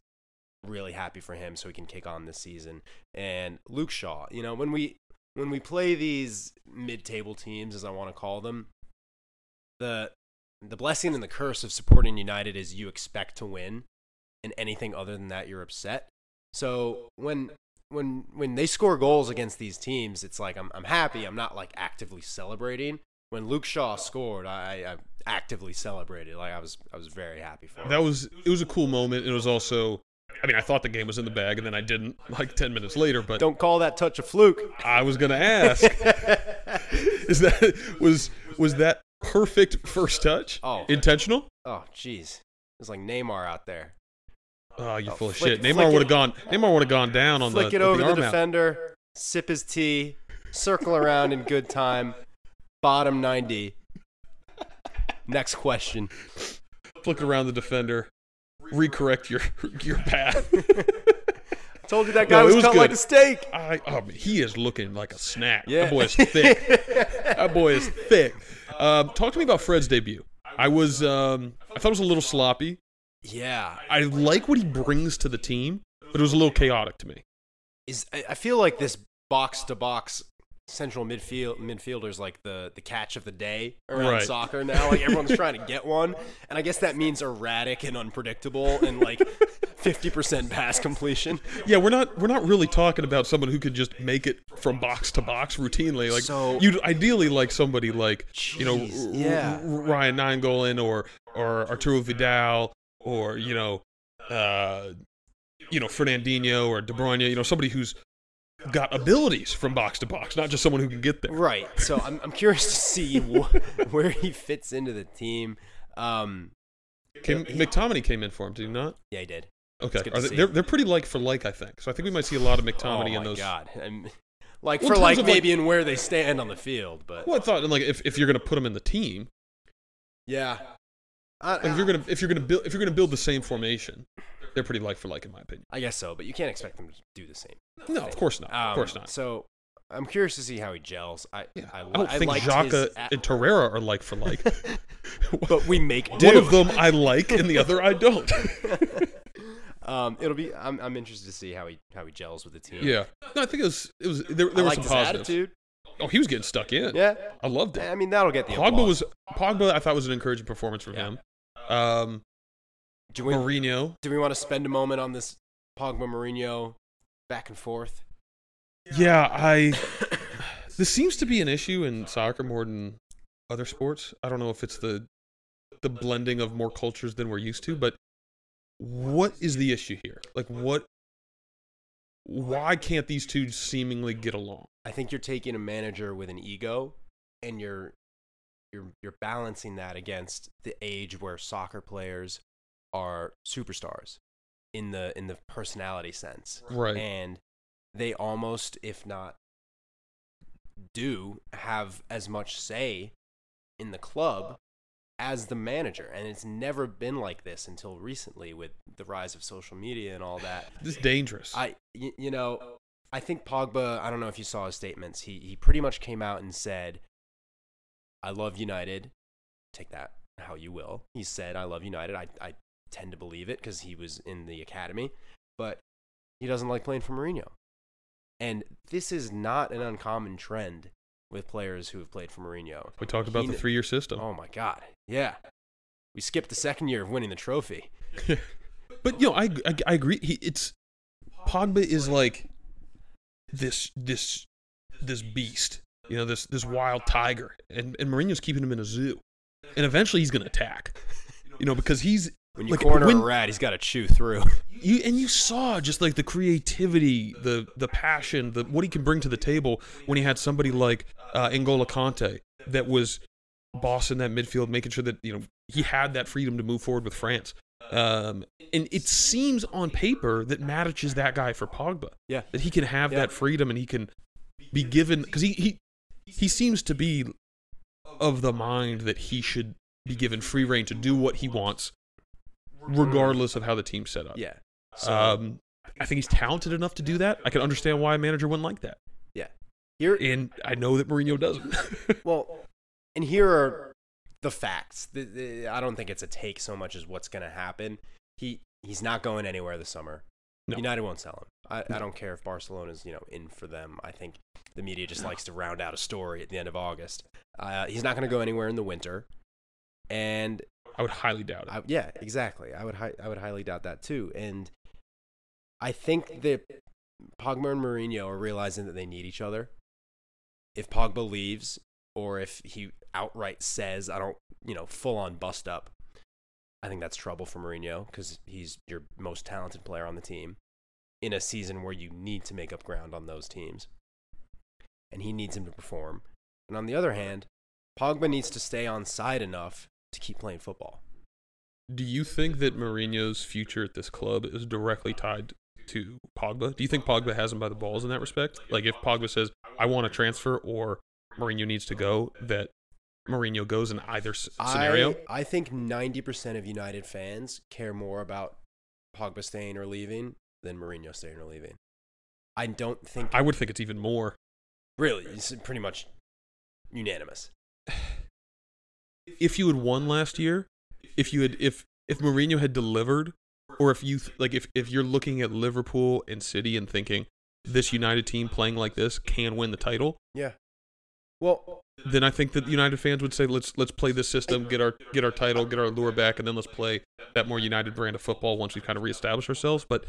Really happy for him, so he can kick on this season. And Luke Shaw, you know, when we when we play these mid-table teams, as I want to call them, the the blessing and the curse of supporting United is you expect to win, and anything other than that, you're upset. So when when when they score goals against these teams, it's like I'm I'm happy. I'm not like actively celebrating. When Luke Shaw scored, I, I actively celebrated. Like I was I was very happy for him. That was it was a cool moment. It was also I mean, I thought the game was in the bag and then I didn't like 10 minutes later, but Don't call that touch a fluke. I was going to ask [laughs] is that was was that perfect first touch? Oh. Intentional? oh, jeez. It's like Neymar out there. Oh, you're Oh, full of flick- shit. Neymar would have gone Neymar would have gone down on Flick the it over the the, arm out. defender, sip his tea, circle around in good time. Bottom 90. Next question. Flick around the defender. Recorrect your your path. I [laughs] Told you that guy it was, was cut good. like a steak. I oh, he is looking like a snack. Yeah. That boy is [laughs] thick. that boy is thick. Um, talk to me about Fred's debut. I was um, I thought it was a little sloppy. Yeah. I like what he brings to the team, but it was a little chaotic to me. is I feel like this box to box central midfield midfielders like the the catch of the day around Right. soccer now. Like everyone's trying to get one, and I guess that means erratic and unpredictable and like [laughs] fifty percent pass completion. Yeah, we're not we're not really talking about someone who could just make it from box to box routinely. Like So- you'd ideally like somebody like you know yeah. Radja Nainggolan or or Arturo Vidal or you know uh you know Fernandinho or De Bruyne. You know somebody who's got abilities from box to box, not just someone who can get there. Right. So I'm I'm curious to see [laughs] wh- where he fits into the team. Um, Came, McTominay came in for him, did he not? yeah, he did. Okay, Are they, they're, they're pretty like for like, I think. So I think we might see a lot of Oh McTominay my in those. god. I'm, like Well, for like of, like- maybe in where they stand on the field, but Well, I thought and like if, if you're gonna put him in the team, yeah. I, Like if you're gonna if you're gonna build if you're gonna build the same formation, they're pretty like for like in my opinion. I guess so, but you can't expect them to do the same. No, of course not. Um, of course not. So I'm curious to see how he gels. I Yeah. I, I, don't I think liked Xhaka his a- and Torreira are like for like. [laughs] but we make do. [laughs] One of them I like and the other I don't. [laughs] um, it'll be. I'm, I'm interested to see how he how he gels with the team. yeah. No, I think it was it was there, there were liked some his positives. attitude. Oh, he was getting stuck in. Yeah, I loved it. I mean that'll get the Pogba applause. was Pogba. I thought was an encouraging performance from Yeah. him. Um, Do we Mourinho. do we want to spend a moment on this Pogba Mourinho back and forth? Yeah, I. [coughs] This seems to be an issue in soccer more than other sports. I don't know if it's the the blending of more cultures than we're used to, but what is the issue here? Like, what? Why can't these two seemingly get along? I think you're taking a manager with an ego, and you're you're you're balancing that against the age where soccer players are superstars in the in the personality sense. Right. and they almost, if not do, have as much say in the club as the manager. And it's never been like this until recently with the rise of social media and all that. [sighs] This is dangerous. I, y- you know, I think Pogba. I don't know if you saw his statements. He he pretty much came out and said, "I love United." Take that how you will. He said, "I love United." I I tend to believe it because he was in the academy, but he doesn't like playing for Mourinho. And this is not an uncommon trend with players who have played for Mourinho. we talked about he the three year system. Oh my God, yeah. We skipped the second year of winning the trophy. [laughs] but you know, I, I I agree. He it's Pogba is like this this this beast, you know, this this wild tiger, and and Mourinho's keeping him in a zoo, and eventually he's gonna attack, you know, because he's When you like, corner when- a rat, he's got to chew through. [laughs] you and you saw just like the creativity, the the passion, the what he can bring to the table when he had somebody like uh, N'Golo Kanté that was bossing that midfield, making sure that you know he had that freedom to move forward with France. Um, and it seems on paper that Matic is that guy for Pogba. Yeah. that he can have Yeah. that freedom and he can be given because he, he he seems to be of the mind that he should be given free reign to do what he wants, regardless of how the team's set up. yeah. So Um, I think he's talented enough to do that. I can understand why a manager wouldn't like that, Yeah. here, and I know that Mourinho doesn't. [laughs] well, and here are the facts. The, the, I don't think it's a take so much as what's going to happen. He he's not going anywhere this summer. No. United won't sell him. I, I don't care if Barcelona's you know in for them. I think the media just likes to round out a story at the end of August. Uh, he's not going to go anywhere in the winter, and I would highly doubt it. I, yeah, exactly. I would hi- I would highly doubt that too. And I think that Pogba and Mourinho are realizing that they need each other. If Pogba leaves, or if he outright says, "I don't," you know, full on bust up, I think that's trouble for Mourinho because he's your most talented player on the team in a season where you need to make up ground on those teams, and he needs him to perform. And on the other hand, Pogba needs to stay on side enough to keep playing football. Do you think that Mourinho's future at this club is directly tied to Pogba? Do you think Pogba has him by the balls in that respect? Like if Pogba says, "I want to transfer," or Mourinho needs to go, that Mourinho goes in either s- scenario? I, I think 90% of United fans care more about Pogba staying or leaving than Mourinho staying or leaving. I don't think. I would think it's even more. really, it's pretty much unanimous. [sighs] [sighs] [sighs] If you had won last year, if you had if if Mourinho had delivered, or if you th- like if if you're looking at Liverpool and City and thinking this United team playing like this can win the title, Yeah. Well, then I think that United fans would say let's let's play this system, get our get our title, get our lure back, and then let's play that more United brand of football once we kind of reestablish ourselves. But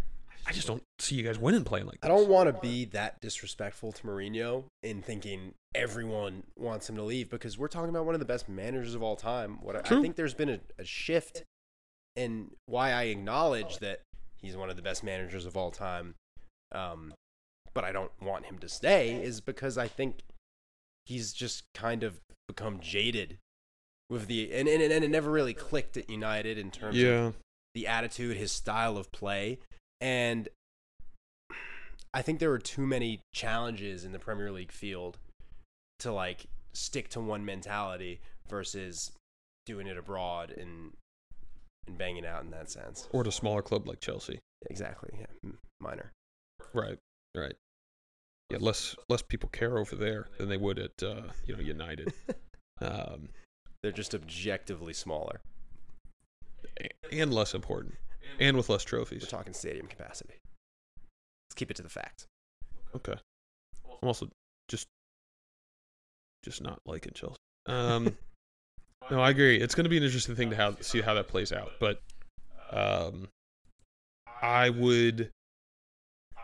I just don't see you guys winning playing like this. I don't want to be that disrespectful to Mourinho in thinking everyone wants him to leave because we're talking about one of the best managers of all time. What I- I think there's been a, a shift in why I acknowledge that he's one of the best managers of all time. Um, but I don't want him to stay is because I think he's just kind of become jaded with the and, and, and it never really clicked at United in terms of the attitude, his style of play, and I think there were too many challenges in the Premier League field to like stick to one mentality versus doing it abroad and and banging out in that sense. or at a smaller club like Chelsea. Exactly. Yeah. Minor. Right, right. Yeah, less less people care over there than they would at uh, you know United. [laughs] Um, They're just objectively smaller. and less important, and with less trophies. We're talking stadium capacity. Let's keep it to the facts. Okay. I'm also just just not liking Chelsea. [laughs] Um, no, I agree. It's going to be an interesting thing to how, see how that plays out. But um, I would.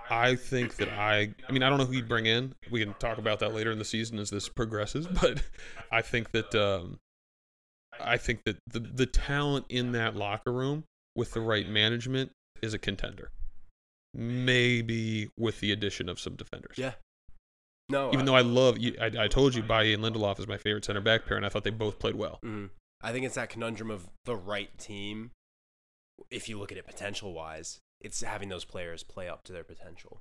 I think that I. I mean, I don't know who you'd bring in. We can talk about that later in the season as this progresses. [laughs] But I think that um, I think that the the talent in that locker room with the right management is a contender. Maybe with the addition of some defenders. Yeah. No. Even though I love, you, I, I told you Bailly and Lindelof is my favorite center back pair, and I thought they both played well. Mhm. I think it's that conundrum of the right team. If you look at it potential wise, it's having those players play up to their potential,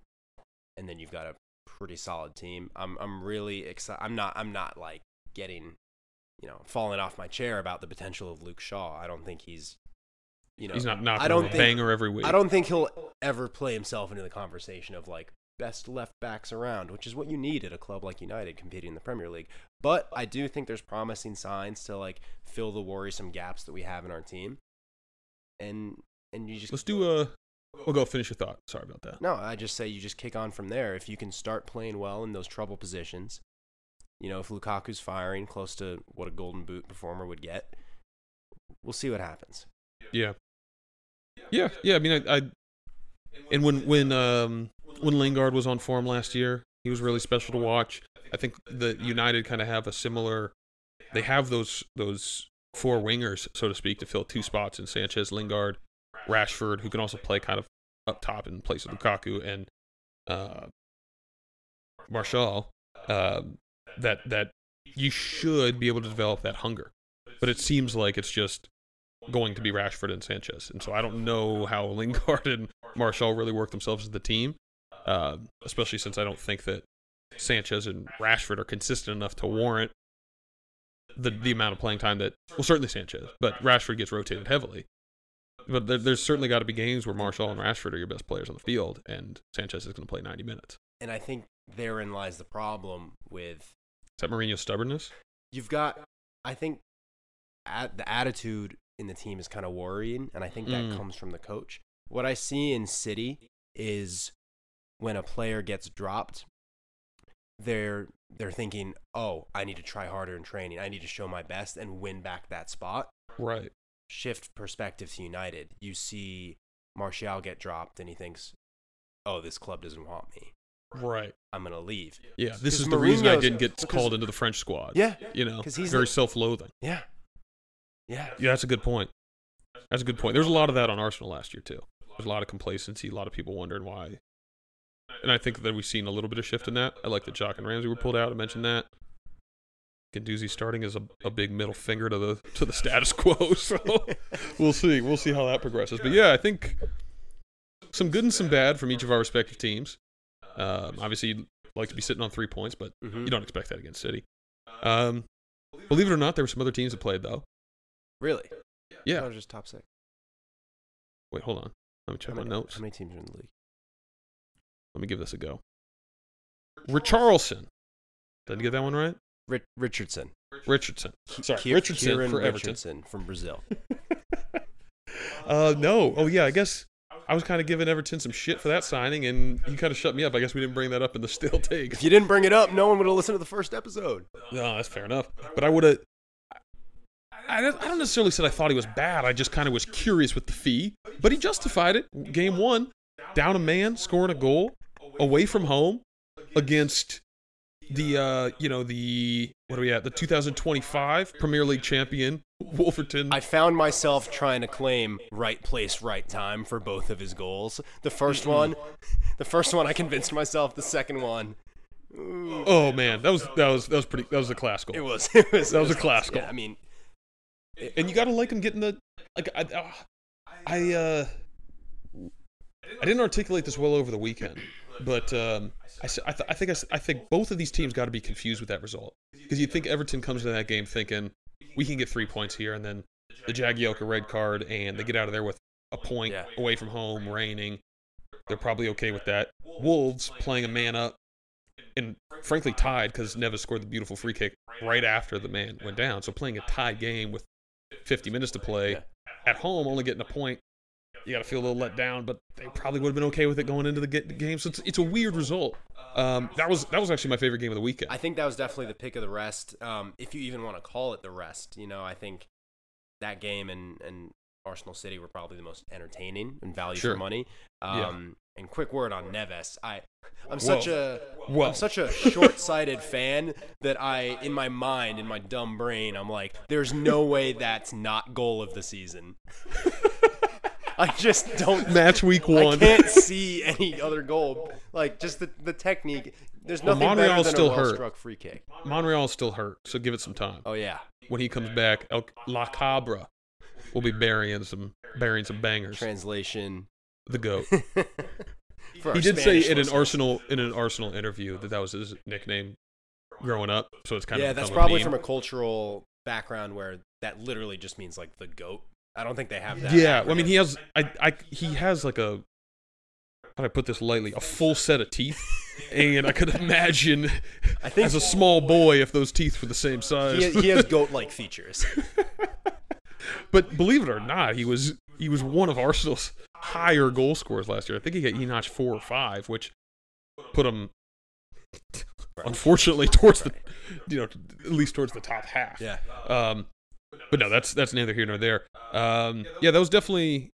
and then you've got a pretty solid team. I'm I'm really excited. I'm not I'm not like getting, you know, falling off my chair about the potential of Luke Shaw. I don't think he's, you know, He's not knocking I don't a think- banger every week. I don't think he'll ever play himself into the conversation of like best left backs around, which is what you need at a club like United competing in the Premier League. But I do think there's promising signs to like fill the worrisome gaps that we have in our team. And and you just Let's do a. We'll go finish your thought. Sorry about that. no, I just say you just kick on from there. If you can start playing well in those trouble positions, you know, if Lukaku's firing close to what a golden boot performer would get, we'll see what happens. Yeah. Yeah, yeah. I mean, I, I, and when when um when Lingard was on form last year, he was really special to watch. I think the United kind of have a similar. They have those those four wingers, so to speak, to fill two spots in Sanchez, Lingard, Rashford, who can also play kind of up top in place of Lukaku and uh, Martial. Uh, that that you should be able to develop that hunger, but it seems like it's just going to be Rashford and Sanchez, and so I don't know how [laughs] Lingard and Martial really work themselves as the team, uh, especially since I don't think that Sanchez and Rashford are consistent enough to warrant the the amount of playing time that well certainly Sanchez, but Rashford gets rotated heavily. But there, there's certainly got to be games where Martial and Rashford are your best players on the field, and Sanchez is going to play 90 minutes. And I think therein lies the problem with Is that Mourinho's stubbornness? you've got. I think at the attitude in the team is kind of worrying, and I think that Mm. comes from the coach. What I see in City is when a player gets dropped, they're they're thinking, "Oh, I need to try harder in training. I need to show my best and win back that spot." Right. Shift perspective to United. You see Martial get dropped, and he thinks, "Oh, this club doesn't want me. Right. I'm gonna leave." Yeah. This is the reason I didn't get [laughs] called into the French squad. Yeah, You know, 'Cause he's very the- self-loathing. yeah, yeah. Yeah, that's a good point. That's a good point. There was a lot of that on Arsenal last year too. There's a lot of complacency, a lot of people wondering why. And I think that we've seen a little bit of shift in that. I like that Xhaka and Ramsey were pulled out. I mentioned that. Guendouzi starting is a, a big middle finger to the to the status quo. [laughs] So [laughs] we'll see. We'll see how that progresses. But yeah, I think some good and some bad from each of our respective teams. Um, obviously, you'd like to be sitting on three points, but Mhm. you don't expect that against City. Um, believe it or not, there were some other teams that played though. Really? Yeah. That was just top six. Wait, hold on. Let me check How my many, notes. How many teams are in the league? Let me give this a go. Richarlison. Did I get that one right? Ri- Richardson. Richardson. Sorry, Kier- Richardson Kieran for Everton. Richardson from Brazil. [laughs] Uh, no. Oh yeah, I guess I was kind of giving Everton some shit for that signing, and he kind of shut me up. I guess we didn't bring that up in the still take. if you didn't bring it up, no one would have listened to the first episode. No, that's fair enough. But I would have. I I don't necessarily said I thought he was bad. I just kind of was curious with the fee, but he justified it. Game one, down a man, scoring a goal, away from home, against the uh, you know the what are we at? The 2025 Premier League champion Wolverton. I found myself trying to claim right place, right time for both of his goals. The 1st one, [laughs] the first one, I convinced myself. The second one, ooh, oh man, that was that was that was pretty. That was a class goal. it was. [laughs] It was. That was it a class Yeah, goal. I mean, and you got to like him getting the like I uh, I uh I didn't articulate this well over the weekend, but um I I, th- I think I, I think both of these teams got to be confused with that result because you think Everton comes into that game thinking we can get three points here, and then the Jagielka red card, and they get out of there with a point Yeah. away from home, raining. They're probably okay with that. Wolves playing a man up, and frankly tied because Neves scored the beautiful free kick right after the man went down. So playing a tied game with 50 minutes to play at home, only getting a point, you got to feel a little let down. But they probably would have been okay with it going into the ga- game. So it's, it's a weird result. Um, that was that was actually my favorite game of the weekend. I think that was definitely the pick of the rest. Um, if you even want to call it the rest, you know, I think that game and, and Arsenal City were probably the most entertaining and value Sure. for money. Yeah. Um, And quick word on Neves, I I'm such a Whoa. am such a short-sighted fan that I, in my mind, in my dumb brain, I'm like, there's no way that's not goal of the season. [laughs] [laughs] I just don't. Match week one. I can't see any other goal. Like just the, the technique. There's Well, nothing better Monreal's than still a hurt. well-struck free kick. Monreal's still hurt, so give it some time. Oh yeah, When he comes back, El- La Cabra will be burying some burying some bangers. translation. the goat. [laughs] He did say Spanish in an. Arsenal in an Arsenal interview that that was his nickname growing up. So it's kind yeah, of that's become a probably from a cultural background where that literally just means like the goat. I don't think they have that. Yeah, I mean, he has I, I he has like a how do I put this lightly? A full set of teeth, and I could imagine I think as a small boy if those teeth were the same size. he, he has [laughs] goat-like features. but believe it or not, he was he was one of Arsenal's higher goal scorers last year. I think he got Enoch four or five, which put him unfortunately towards the you know at least towards the top half. Yeah. Um, but no, that's that's neither here nor there. Um, yeah, that was definitely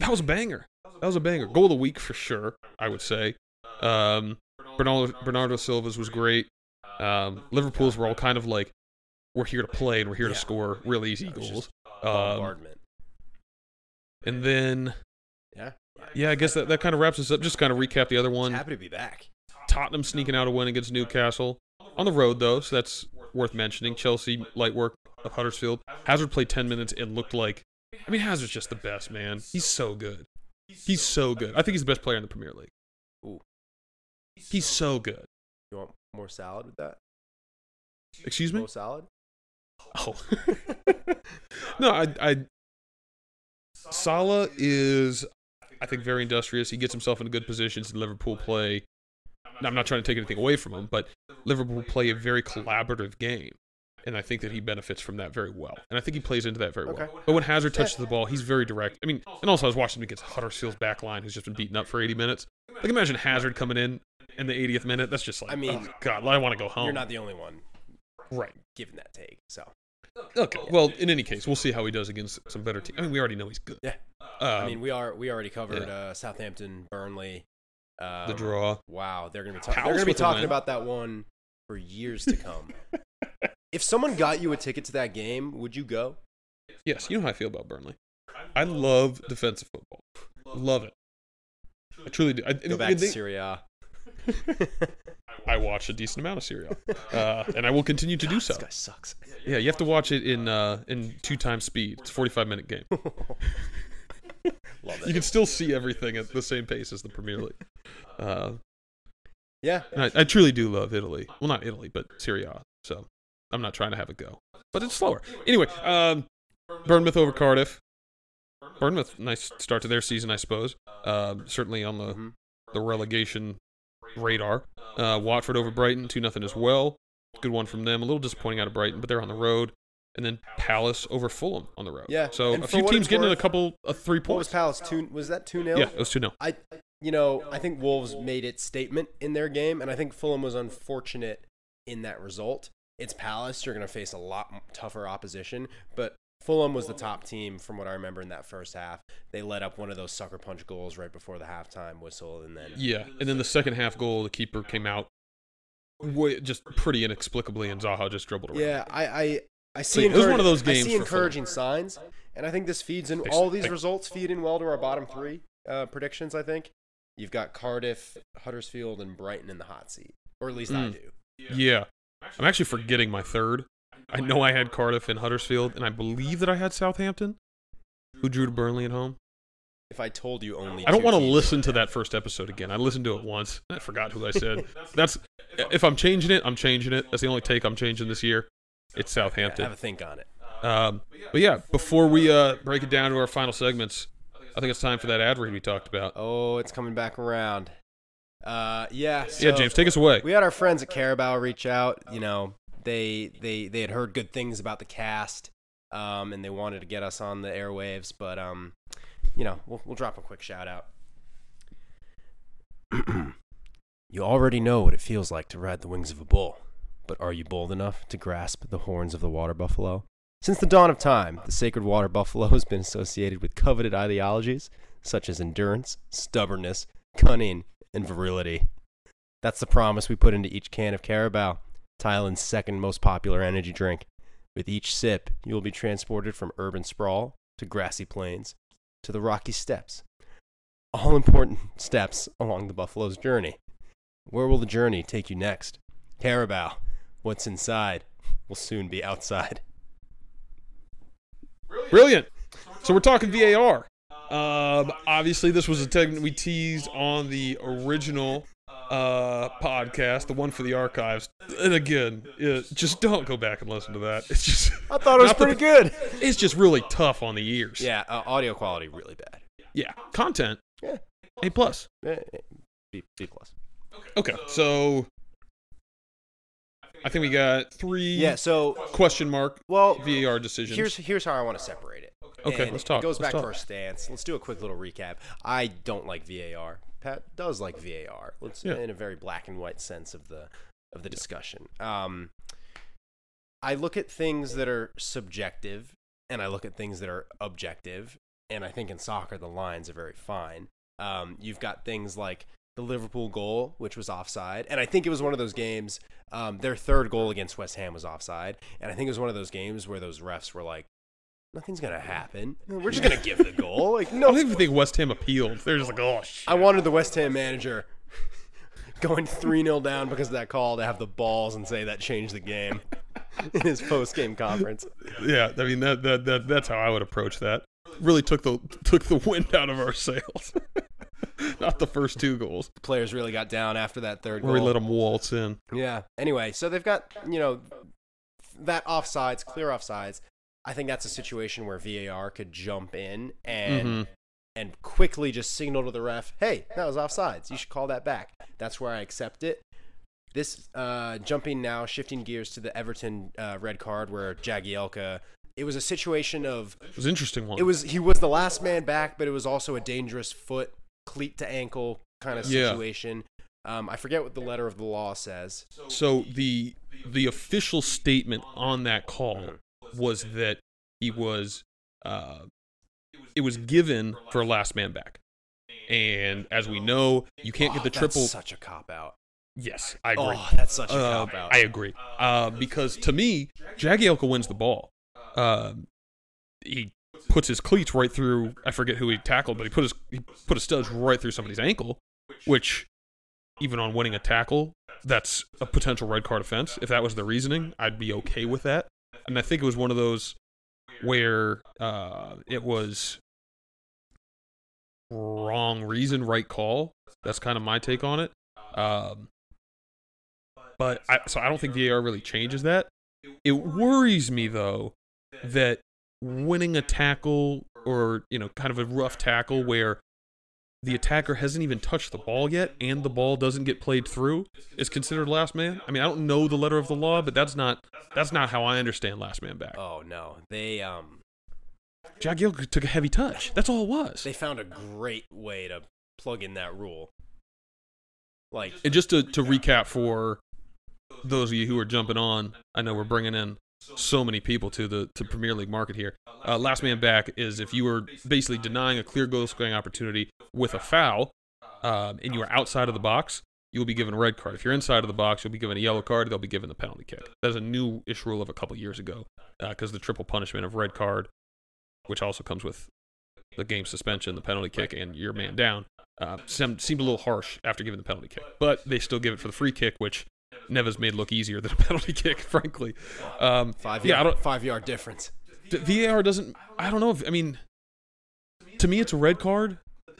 that was a banger. that was a banger. Goal of the week for sure. I would say. Um, Bernardo, Bernardo Silva's was great. Um, Liverpool's were all kind of like, we're here to play and we're here Yeah. to score really easy goals. Um, and then, yeah. yeah, I guess that, that kind of wraps us up. Just kind of recap the other one. Happy to be back. Tottenham sneaking out a win against Newcastle on the road though, so that's worth mentioning. Chelsea light work of Huddersfield. Hazard played 10 minutes and looked like I mean Hazard's just the best, man. He's so good. He's so good. I think he's the best player in the Premier League. Ooh. He's so good. You want more salad with that? Excuse me? More salad? Oh. [laughs] no, I I Salah is I think very industrious. He gets himself into good positions in Liverpool play. Now, I'm not trying to take anything away from him, but Liverpool play a very collaborative game. And I think that he benefits from that very well. And I think he plays into that very Okay. well. But when Hazard touches the ball, he's very direct. I mean, and also I was watching him against Huddersfield's back line, who's just been beaten up for 80 minutes. Like, imagine Hazard coming in in the 80th minute. That's just like, I mean, oh, God, I want to go home. You're not the only one right. Given that take. So Okay. Well, in any case, we'll see how he does against some better teams. I mean, we already know he's good. Yeah. Um, I mean, we are we already covered yeah. uh, Southampton, Burnley. Um, the draw. Wow, they're gonna be ta- they're gonna be talking about that one for years to come. [laughs] if someone got you a ticket to that game, would you go? Yes, you know how I feel about Burnley. I love defensive football. Love it. I truly do. I, Go back to Serie A. [laughs] I watch a decent amount of Serie A, uh, and I will continue to do so. This guy sucks. Yeah, you have to watch it in uh, in two times speed. It's a 45 minute game. [laughs] Love it. You can still see everything at the same pace as the Premier League. Uh, Yeah, I, I truly do love Italy. Well, not Italy, but Serie A. So I'm not trying to have a go, but it's slower. Anyway, um, Bournemouth over Cardiff. Bournemouth, nice start to their season, I suppose. Um, certainly on the, Mhm. the relegation radar. Uh, Watford over Brighton, two nothing as well. Good one from them. A little disappointing out of Brighton, but they're on the road. And then Palace over Fulham on the road. Yeah, So and a few teams getting a couple of three What was points. Palace two? Was that two 0 Yeah, it was two 0 I, you know, I think Wolves made its statement in their game, and I think Fulham was unfortunate in that result. It's Palace; you're going to face a lot tougher opposition, but Fulham was the top team from what I remember in that first half. They let up one of those sucker punch goals right before the halftime whistle, and then Yeah, and then the second half goal, the keeper came out just pretty inexplicably, and Zaha just dribbled around. yeah, I I, I So see. it was one of those games. I see for Fulham. encouraging signs, and I think this feeds in all these results feed in well to our bottom three uh, predictions. I think you've got Cardiff, Huddersfield, and Brighton in the hot seat, or at least I Mm. do. Yeah. I'm actually forgetting my third. I know I had Cardiff and Huddersfield, and I believe that I had Southampton, who drew to Burnley at home. If I told you only, I don't want to listen to that first episode again. I listened to it once. I forgot who I [laughs] said. That's if I'm changing it, I'm changing it. That's the only take I'm changing this year. It's Southampton. Have a think on it. Um, but yeah, before we uh, break it down to our final segments, I think it's time for that ad read we talked about. Oh, it's coming back around. Uh, yeah. yeah, James, take us away. We had our friends at Carabao reach out. You know, they they they had heard good things about the cast, um, and they wanted to get us on the airwaves. But um, you know, we'll we'll drop a quick shout out. [clears throat] you already know what it feels like to ride the wings of a bull, but are you bold enough to grasp the horns of the water buffalo? Since the dawn of time, the sacred water buffalo has been associated with coveted ideologies such as endurance, stubbornness, cunning, and virility. That's the promise we put into each can of Carabao, Thailand's second most popular energy drink. With each sip, you will be transported from urban sprawl to grassy plains to the rocky steppes. All important steps along the buffalo's journey. Where will the journey take you next? Carabao, what's inside will soon be outside. Brilliant. So we're talking VAR. Um, obviously, this was a segment we teased on the original uh, podcast, the one for the archives. And again, uh, just don't go back and listen to that. It's just [laughs] I thought it was pretty the- good. it's just really tough on the ears. Yeah, uh, audio quality really bad. Yeah. Content. Yeah. A plus. B, B plus. Okay. So I think we got three Yeah, so question mark well, VAR decisions. Here's here's how I want to separate it. Okay, And let's talk, It goes let's back talk. to our stance. Let's do a quick little recap. I don't like VAR. Pat does like VAR. Let's Yeah. in a very black and white sense of the of the discussion. Um, I look at things that are subjective, and I look at things that are objective. And I think in soccer the lines are very fine. Um, you've got things like the Liverpool goal, which was offside, and I think it was one of those games. Um, their third goal against West Ham was offside, and I think it was one of those games where those refs were like, "Nothing's gonna happen. We're just gonna give the goal." [laughs] Like, I don't even think West Ham appealed. They're just like, oh shit. I wanted the West Ham manager [laughs] going 3 0 down because of that call to have the balls and say that changed the game [laughs] in his post game conference. Yeah, I mean that, that that that's how I would approach that. Really took the took the wind out of our sails. Not the first two goals Players really got down after that third where we let them waltz in. Yeah. Anyway, so they've got, you know, that offsides, clear offsides. I think that's a situation where VAR could jump in and Mhm. and quickly just signal to the ref, "Hey, that was offsides. You should call that back." That's where I accept it. This uh, jumping now, shifting gears to the Everton uh, red card where Jagielka. It was a situation of It was an interesting one. it was he was the last man back, but it was also a dangerous foot, cleat to ankle kind of Yeah. situation. Um, I forget what the letter of the law says. So the the official statement on that call was that he was uh, it was given for last man back, and as we know, you can't get the Oh, triple. That's such a cop out. yes, I agree. Oh, that's such a Uh, cop out. I agree. Uh, because to me, Jagielka wins the ball. Um he puts his cleats right through. I forget who he tackled, but he put his he put his studs right through somebody's ankle, which even on winning a tackle, that's a potential red card offense. If that was the reasoning, I'd be okay with that. And I think it was one of those where uh, it was wrong reason, right call. That's kind of my take on it. Um, but I, so I don't think VAR really changes that. It worries me though that winning a tackle or you know kind of a rough tackle where the attacker hasn't even touched the ball yet and the ball doesn't get played through is considered last man. I mean, I don't know the letter of the law, but that's not that's not how I understand last man back. oh no, they um Jagielka took a heavy touch. That's all it was. they found a great way to plug in that rule. Like And just to, to recap for those of you who are jumping on, I know we're bringing in so many people to the to Premier League market here. Uh, last man back is if you were basically denying a clear goal scoring opportunity with a foul, um, and you are outside of the box, you will be given a red card. If you're inside of the box, you'll be given a yellow card. They'll be given the penalty kick. That's a new-ish rule of a couple years ago because the triple punishment of red card, which also comes with the game suspension, the penalty kick, and your man down, uh, seemed a little harsh after giving the penalty kick. But they still give it for the free kick, which Neves made look easier than a [laughs] penalty kick, frankly. Um, five yeah, I yard, don't, five yard difference. the VAR doesn't. I don't know if I mean. To me, it's a red card,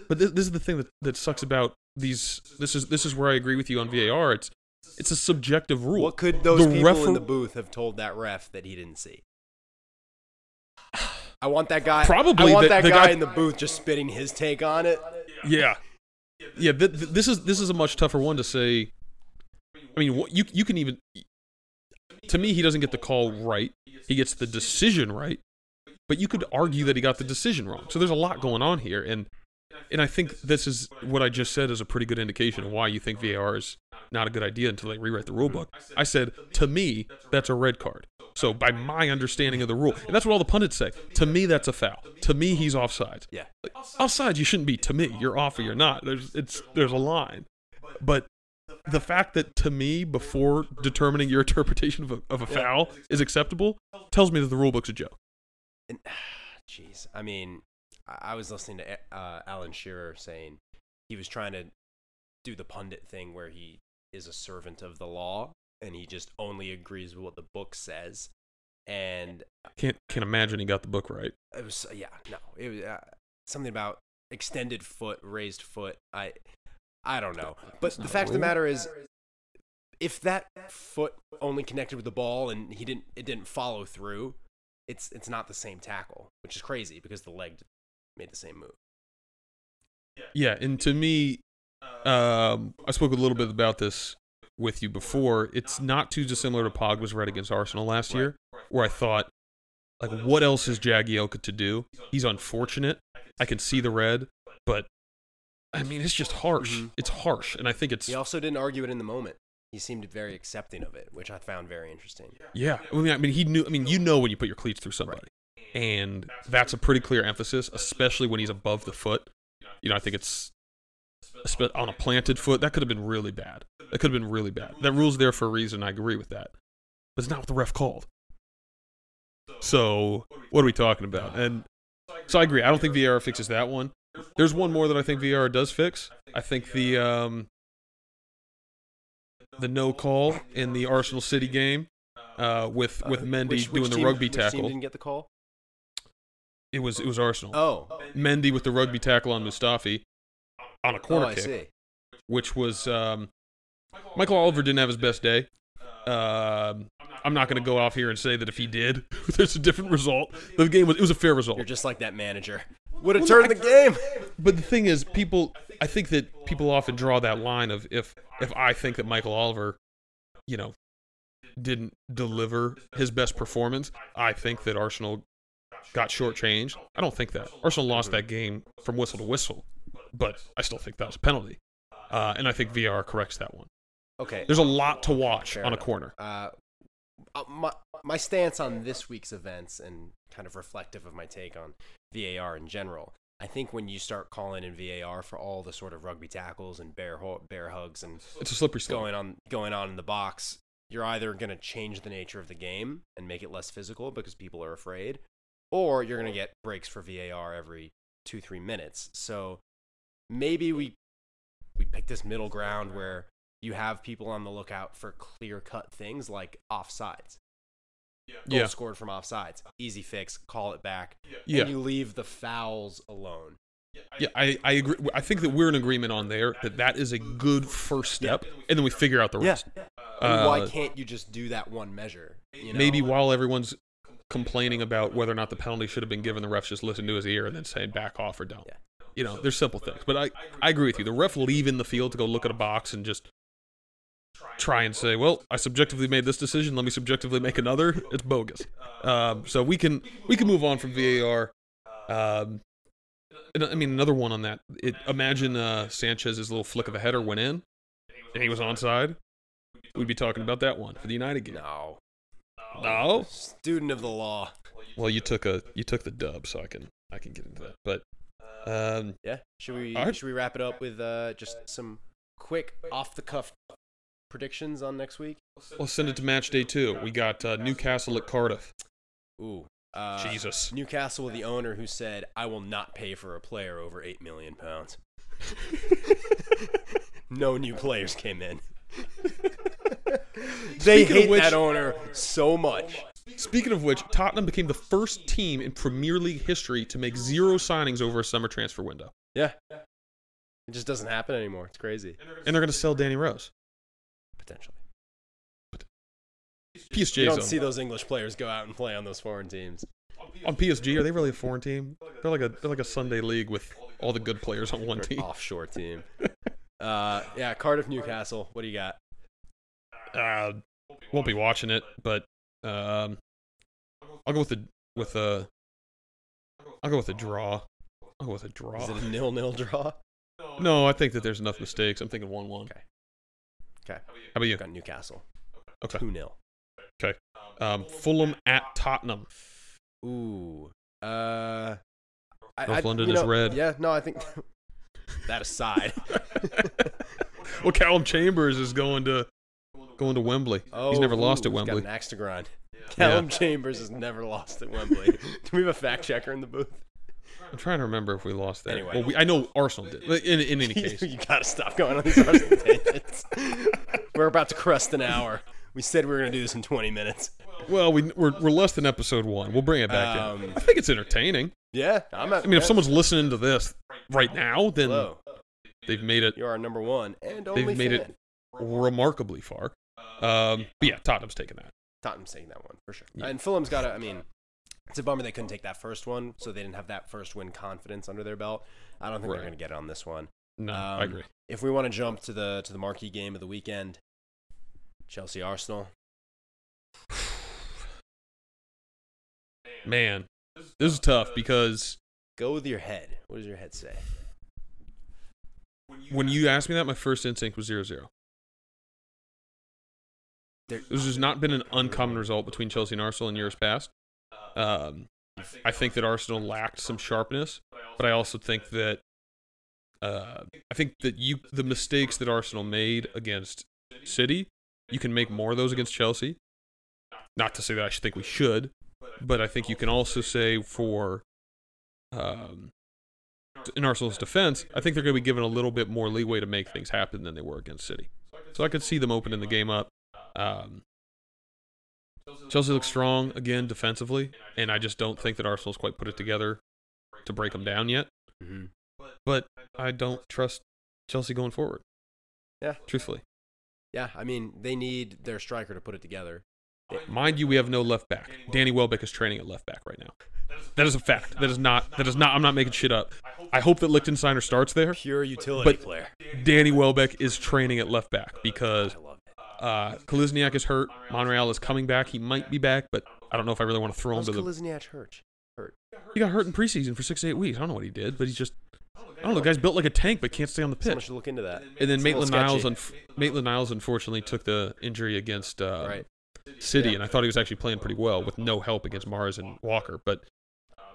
but this, this is the thing that, that sucks about these. This is this is where I agree with you on VAR. It's it's a subjective rule. What could those The people refer- in the booth have told that ref that he didn't see? I want that guy. Probably I want the- that the guy, guy- in the booth just spitting his take on it. Yeah, yeah. Th- th- this is this is a much tougher one to say. I mean, you you can even. To me, he doesn't get the call right. He gets the decision right, but you could argue that he got the decision wrong. So there's a lot going on here, and and I think this is what I just said is a pretty good indication of why you think VAR is not a good idea until they rewrite the rule book. I said to me that's a red card. So by my understanding of the rule, and that's what all the pundits say. To me, that's a foul. To me, he's offside. Yeah. Offside, you shouldn't be. To me, you're off or you're not. There's it's there's a line, but the fact that to me, before determining your [laughs] interpretation of a, of a foul is acceptable, tells me that the rule book's a joke. [sighs] Jeez, I mean, I I was listening to uh, Alan Shearer saying he was trying to do the pundit thing where he is a servant of the law and he just only agrees with what the book says. And Can't can't imagine he got the book right. it was yeah, no, it was uh, something about extended foot, raised foot. I I don't know, but the fact of the matter is, if that foot only connected with the ball and he didn't, it didn't follow through. It's it's not the same tackle, which is crazy because the leg made the same move. Yeah, and to me, um, I spoke a little bit about this with you before. It's not too dissimilar to Pogba's red against Arsenal last year, where I thought, like, what else is Jagielka to do? He's unfortunate. I can see the red, but I mean, it's just harsh. Mhm. It's harsh, and I think it's He also didn't argue it in the moment. He seemed very accepting of it, which I found very interesting. Yeah, I mean, I mean, he knew. I mean, you know when you put your cleats through somebody, and that's a pretty clear emphasis, especially when he's above the foot. You know, I think it's on a planted foot, that could have been really bad. That could have been really bad. That rule's there for a reason. I agree with that. But it's not what the ref called. So what are we talking about? And so I agree. I don't think VAR fixes that one. There's one more that I think VR does fix. I think the um, the no call in the Arsenal City game uh, with with Mendy Which- which doing the team- rugby which team tackle. didn't get the call. It was it was Arsenal. Oh, Mendy with the rugby tackle on Mustafi on a corner oh, I kick, see. which was um, Michael Oliver didn't have his best day. Um, I'm not going to go off here and say that if he did, [laughs] there's a different result. The game was it was a fair result. You're just like that manager. Would have turned the game. But the thing is, people. I think that people often draw that line of if if I think that Michael Oliver, you know, didn't deliver his best performance, I think that Arsenal got shortchanged. I don't think that Arsenal lost that game from whistle to whistle, but I still think that was a penalty, uh, and I think VR corrects that one. Okay. There's a lot to watch Fair on a corner. Uh, uh, my my stance on this week's events and kind of reflective of my take on VAR in general. I think when you start calling in VAR for all the sort of rugby tackles and bear ho- bear hugs and It's a slippery slope. going on going on in the box, you're either going to change the nature of the game and make it less physical because people are afraid, or you're going to get breaks for VAR every two three minutes. So maybe we we pick this middle ground where you have people on the lookout for clear cut things like offsides. Goal Yeah. scored from offsides, easy fix, call it back, Yeah. and you leave the fouls alone. Yeah, I, I agree. I think that we're in agreement on there that that is a good first step, and then we figure out the rest. I mean, why Uh, can't you just do that one measure? You know? Maybe while everyone's complaining about whether or not the penalty should have been given, the refs just listen to his ear and then say back off or don't. Yeah. You know, there's simple things. But I, I agree with you. The ref leaving the field to go look at a box and just try and say, well, I subjectively made this decision. Let me subjectively make another. It's bogus. Um, so we can we can move on from VAR. Um, I mean, another one on that. It, imagine uh, Sanchez's little flick of a header went in, and he was onside. We'd be talking about that one for the United game. no. No. Student of the law. Well, you took a you took the dub, so I can I can get into that. But um, Yeah. Should we All right. should we wrap it up with uh, just some quick off the cuff predictions on next week? We'll send it to match day two. We got uh, Newcastle at Cardiff. Ooh. Uh, Jesus. Newcastle, with the owner who said, "I will not pay for a player over eight million pounds." [laughs] no new players came in. [laughs] they Speaking hate which- that owner so much. Speaking of which, Tottenham became the first team in Premier League history to make zero signings over a summer transfer window, Yeah. It just doesn't happen anymore. It's crazy. and they're going to sell Danny Rose. Potentially. PSG You don't see those English players go out and play on those foreign teams. on PSG. Are they really a foreign team? They're like a they're like a Sunday league with all the good players on one team. offshore team. [laughs] Uh, yeah, Cardiff, Newcastle. What do you got? Uh, won't be watching it, but um, I'll go with the with a. I'll go with a draw. I'll go with a draw. Is it a nil-nil draw? [laughs] No, I think that there's enough mistakes. I'm thinking one-one. Okay. Okay. How about you? Got Newcastle. Okay. Two 0 Um, Fulham at Tottenham. Ooh. Uh. I, North I- London you is know, red. Yeah. No, I think [laughs] that aside. [laughs] well, Callum Chambers is going to going to Wembley. Oh, he's never lost ooh, at he's got an axe to grind. Callum Chambers has never lost at Wembley. [laughs] Do we have a fact checker in the booth? I'm trying to remember if we lost there. Anyway. well, we, I know Arsenal did. In, in any [laughs] case, you gotta stop going on these Arsenal [laughs] tangents. We're about to crest an hour. We said we were gonna do this in 20 minutes. well, we, we're we're less than episode one. We'll bring it back in. Um, I think it's entertaining. Yeah, I'm. I mean, if someone's listening to this right now, then Hello, they've made it you're number one and only they've made fan. it remarkably far. Um, but yeah, Tottenham's taking that. Tottenham's taking that one for sure. Yeah. And Fulham's got to. I mean, it's a bummer they couldn't take that first one, so they didn't have that first win confidence under their belt. I don't think Right. they're going to get it on this one. No, Um, I agree. If we want to jump to the to the marquee game of the weekend, Chelsea Arsenal. [sighs] Man, this is tough because Go with your head. What does your head say? when you asked me that, my first instinct was 0-0. There, This has not been an uncommon result between Chelsea and Arsenal in years past. Um, I think that Arsenal lacked some sharpness, but I also think that Uh, I think that you the mistakes that Arsenal made against City, you can make more of those against Chelsea. Not to say that I should think we should, but I think you can also say for um, in Arsenal's defense, I think they're going to be given a little bit more leeway to make things happen than they were against City. So I could see them opening the game up. Um, Chelsea looks strong again defensively, and I just don't think that Arsenal's quite put it together to break them down yet. Mm-hmm. But I don't trust Chelsea going forward. Yeah. truthfully, Yeah, I mean, they need their striker to put it together. mind you, we have no left back. Danny Welbeck is training at left back right now. That is a fact. That is not. That is not. I'm not making shit up. I hope that Lichtsteiner starts there. Pure utility But- player. Danny Welbeck is training at left back because I love it. Uh, Kolasinac is hurt. Monreal is coming back. He might be back, but I don't know if I really want to throw him How's to the. Kolasinac hurt? Hurt. He got hurt in preseason for six to eight weeks. I don't know what he did, but he's just. I don't know. The guy's built like a tank, but can't stay on the Someone pitch. should look into that. And then It's a little Maitland Niles, sketchy. unf- Maitland Niles, unfortunately took the injury against uh, Right. City, and I thought he was actually playing pretty well with no help against Mahrez and Walker. But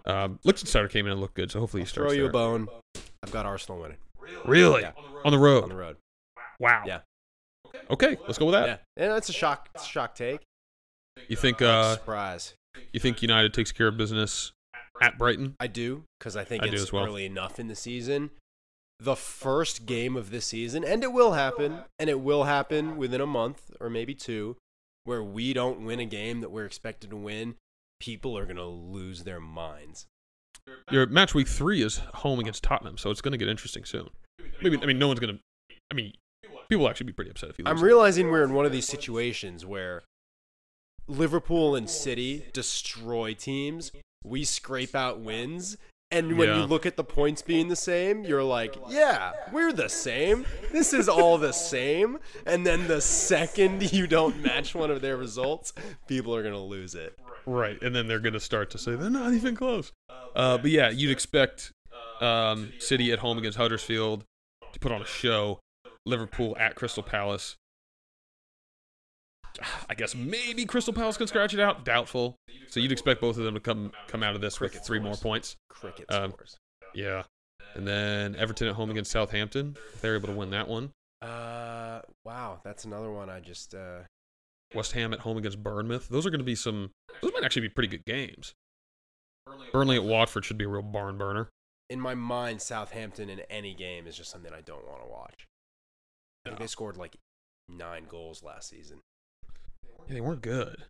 um, Lichtsteiner came in and looked good, so hopefully he starts throw you a there. bone. I've got Arsenal winning Really? Yeah. On the road? on the road. Wow. Yeah. Okay, let's go with that. Yeah, and that's a shock. It's a shock take. You think uh, Surprise. you think United takes care of business at Brighton? I do because I think I it's well. early enough in the season. The first game of this season, and it will happen, and it will happen within a month or maybe two, where we don't win a game that we're expected to win. People are gonna lose their minds. Your match week three is home against Tottenham, so it's going to get interesting soon. Maybe I mean no one's going to. I mean, people will actually be pretty upset if you lose. I'm realizing we're in one of these situations where Liverpool and City destroy teams. We scrape out wins. And when Yeah. you look at the points being the same, you're like, yeah, we're the same. This is all the same. And then the second [laughs] you don't match one of their results, people are going to lose it. Right, and then they're going to start to say they're not even close. Uh, but yeah, you'd expect um, City at home against Huddersfield to put on a show. Liverpool at Crystal Palace. [sighs] I guess maybe Crystal Palace can scratch it out. Doubtful. So you'd expect both of them to come come out of this with three more points. Cricket Um, scores. Yeah. And then Everton at home against Southampton. If they're able to win that one. Uh, wow, that's another one I just. Uh, West Ham at home against Bournemouth. Those are going to be some. Those might actually be pretty good games. Burnley at Watford should be a real barn burner. in my mind, Southampton in any game is just something I don't want to watch. They scored like nine goals last season. Yeah, they weren't good.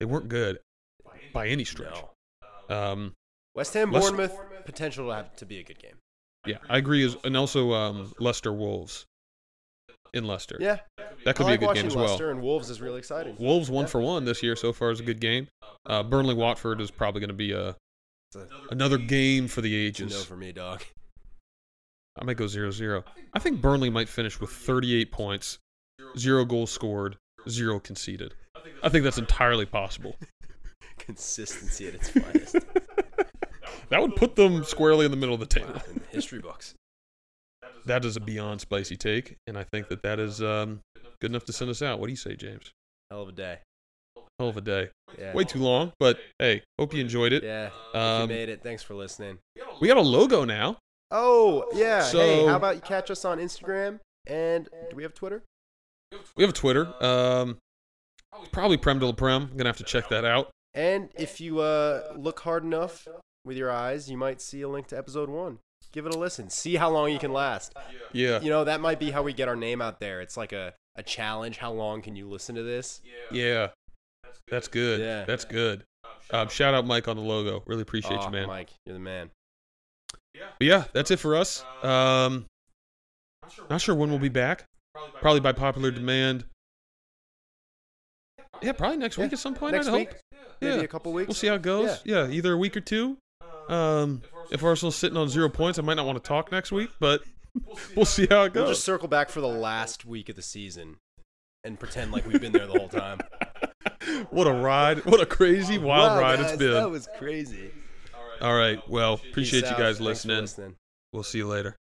They weren't good by any stretch. No. Um, West Ham, Leicester- Bournemouth, potential to have to be a good game. yeah, I agree. As, and also um, Leicester Wolves in Leicester. Yeah, that could I like be a good game as well. Leicester and Wolves is really exciting. Wolves one for one this year so far is a good game. Uh, Burnley Watford is probably going to be a a, another game for the ages. no for me, dog. [laughs] I might go 0-0. I think Burnley might finish with 38 points, zero goals scored, zero conceded. I think that's entirely possible. [laughs] Consistency at its finest [laughs] That would put them squarely in the middle of the table. in the history books. That is a beyond spicy take, and I think that that is um, good enough to send us out. What do you say, James? Hell of a day. Hell of a day. Yeah. Way too long, but hey, hope you enjoyed it. Yeah. if you Um, made it. Thanks for listening. we got a logo now. Oh yeah. hey, how about you catch us on Instagram and do we have Twitter? We have a Twitter. Um, probably Prem de la Prem. I'm gonna have to check that out. And if you uh, look hard enough with your eyes, you might see a link to episode one. Give it a listen. See how long you can last. Yeah, You know, that might be how we get our name out there. It's like a, a challenge. How long can you listen to this? yeah. That's good. Yeah. That's good. Um, shout out Mike on the logo. Really appreciate Aw, you, man. Mike, you're the man. But yeah, that's it for us. Um, not sure when we'll be back. Probably by popular demand. Yeah, probably next week Yeah, at some point. Next I week, hope. maybe Yeah. a couple weeks. We'll see how it goes. Yeah. either a week or two. Um, if Arsenal's sitting on zero points, I might not want to talk next week, but [laughs] we'll see [laughs] how it goes. We'll just circle back for the last week of the season and pretend like we've been there the whole time. [laughs] what a ride! What a crazy wild Wow, ride guys, it's been. That was crazy. All right. Well, appreciate Peace you guys listening. listening. We'll see you later.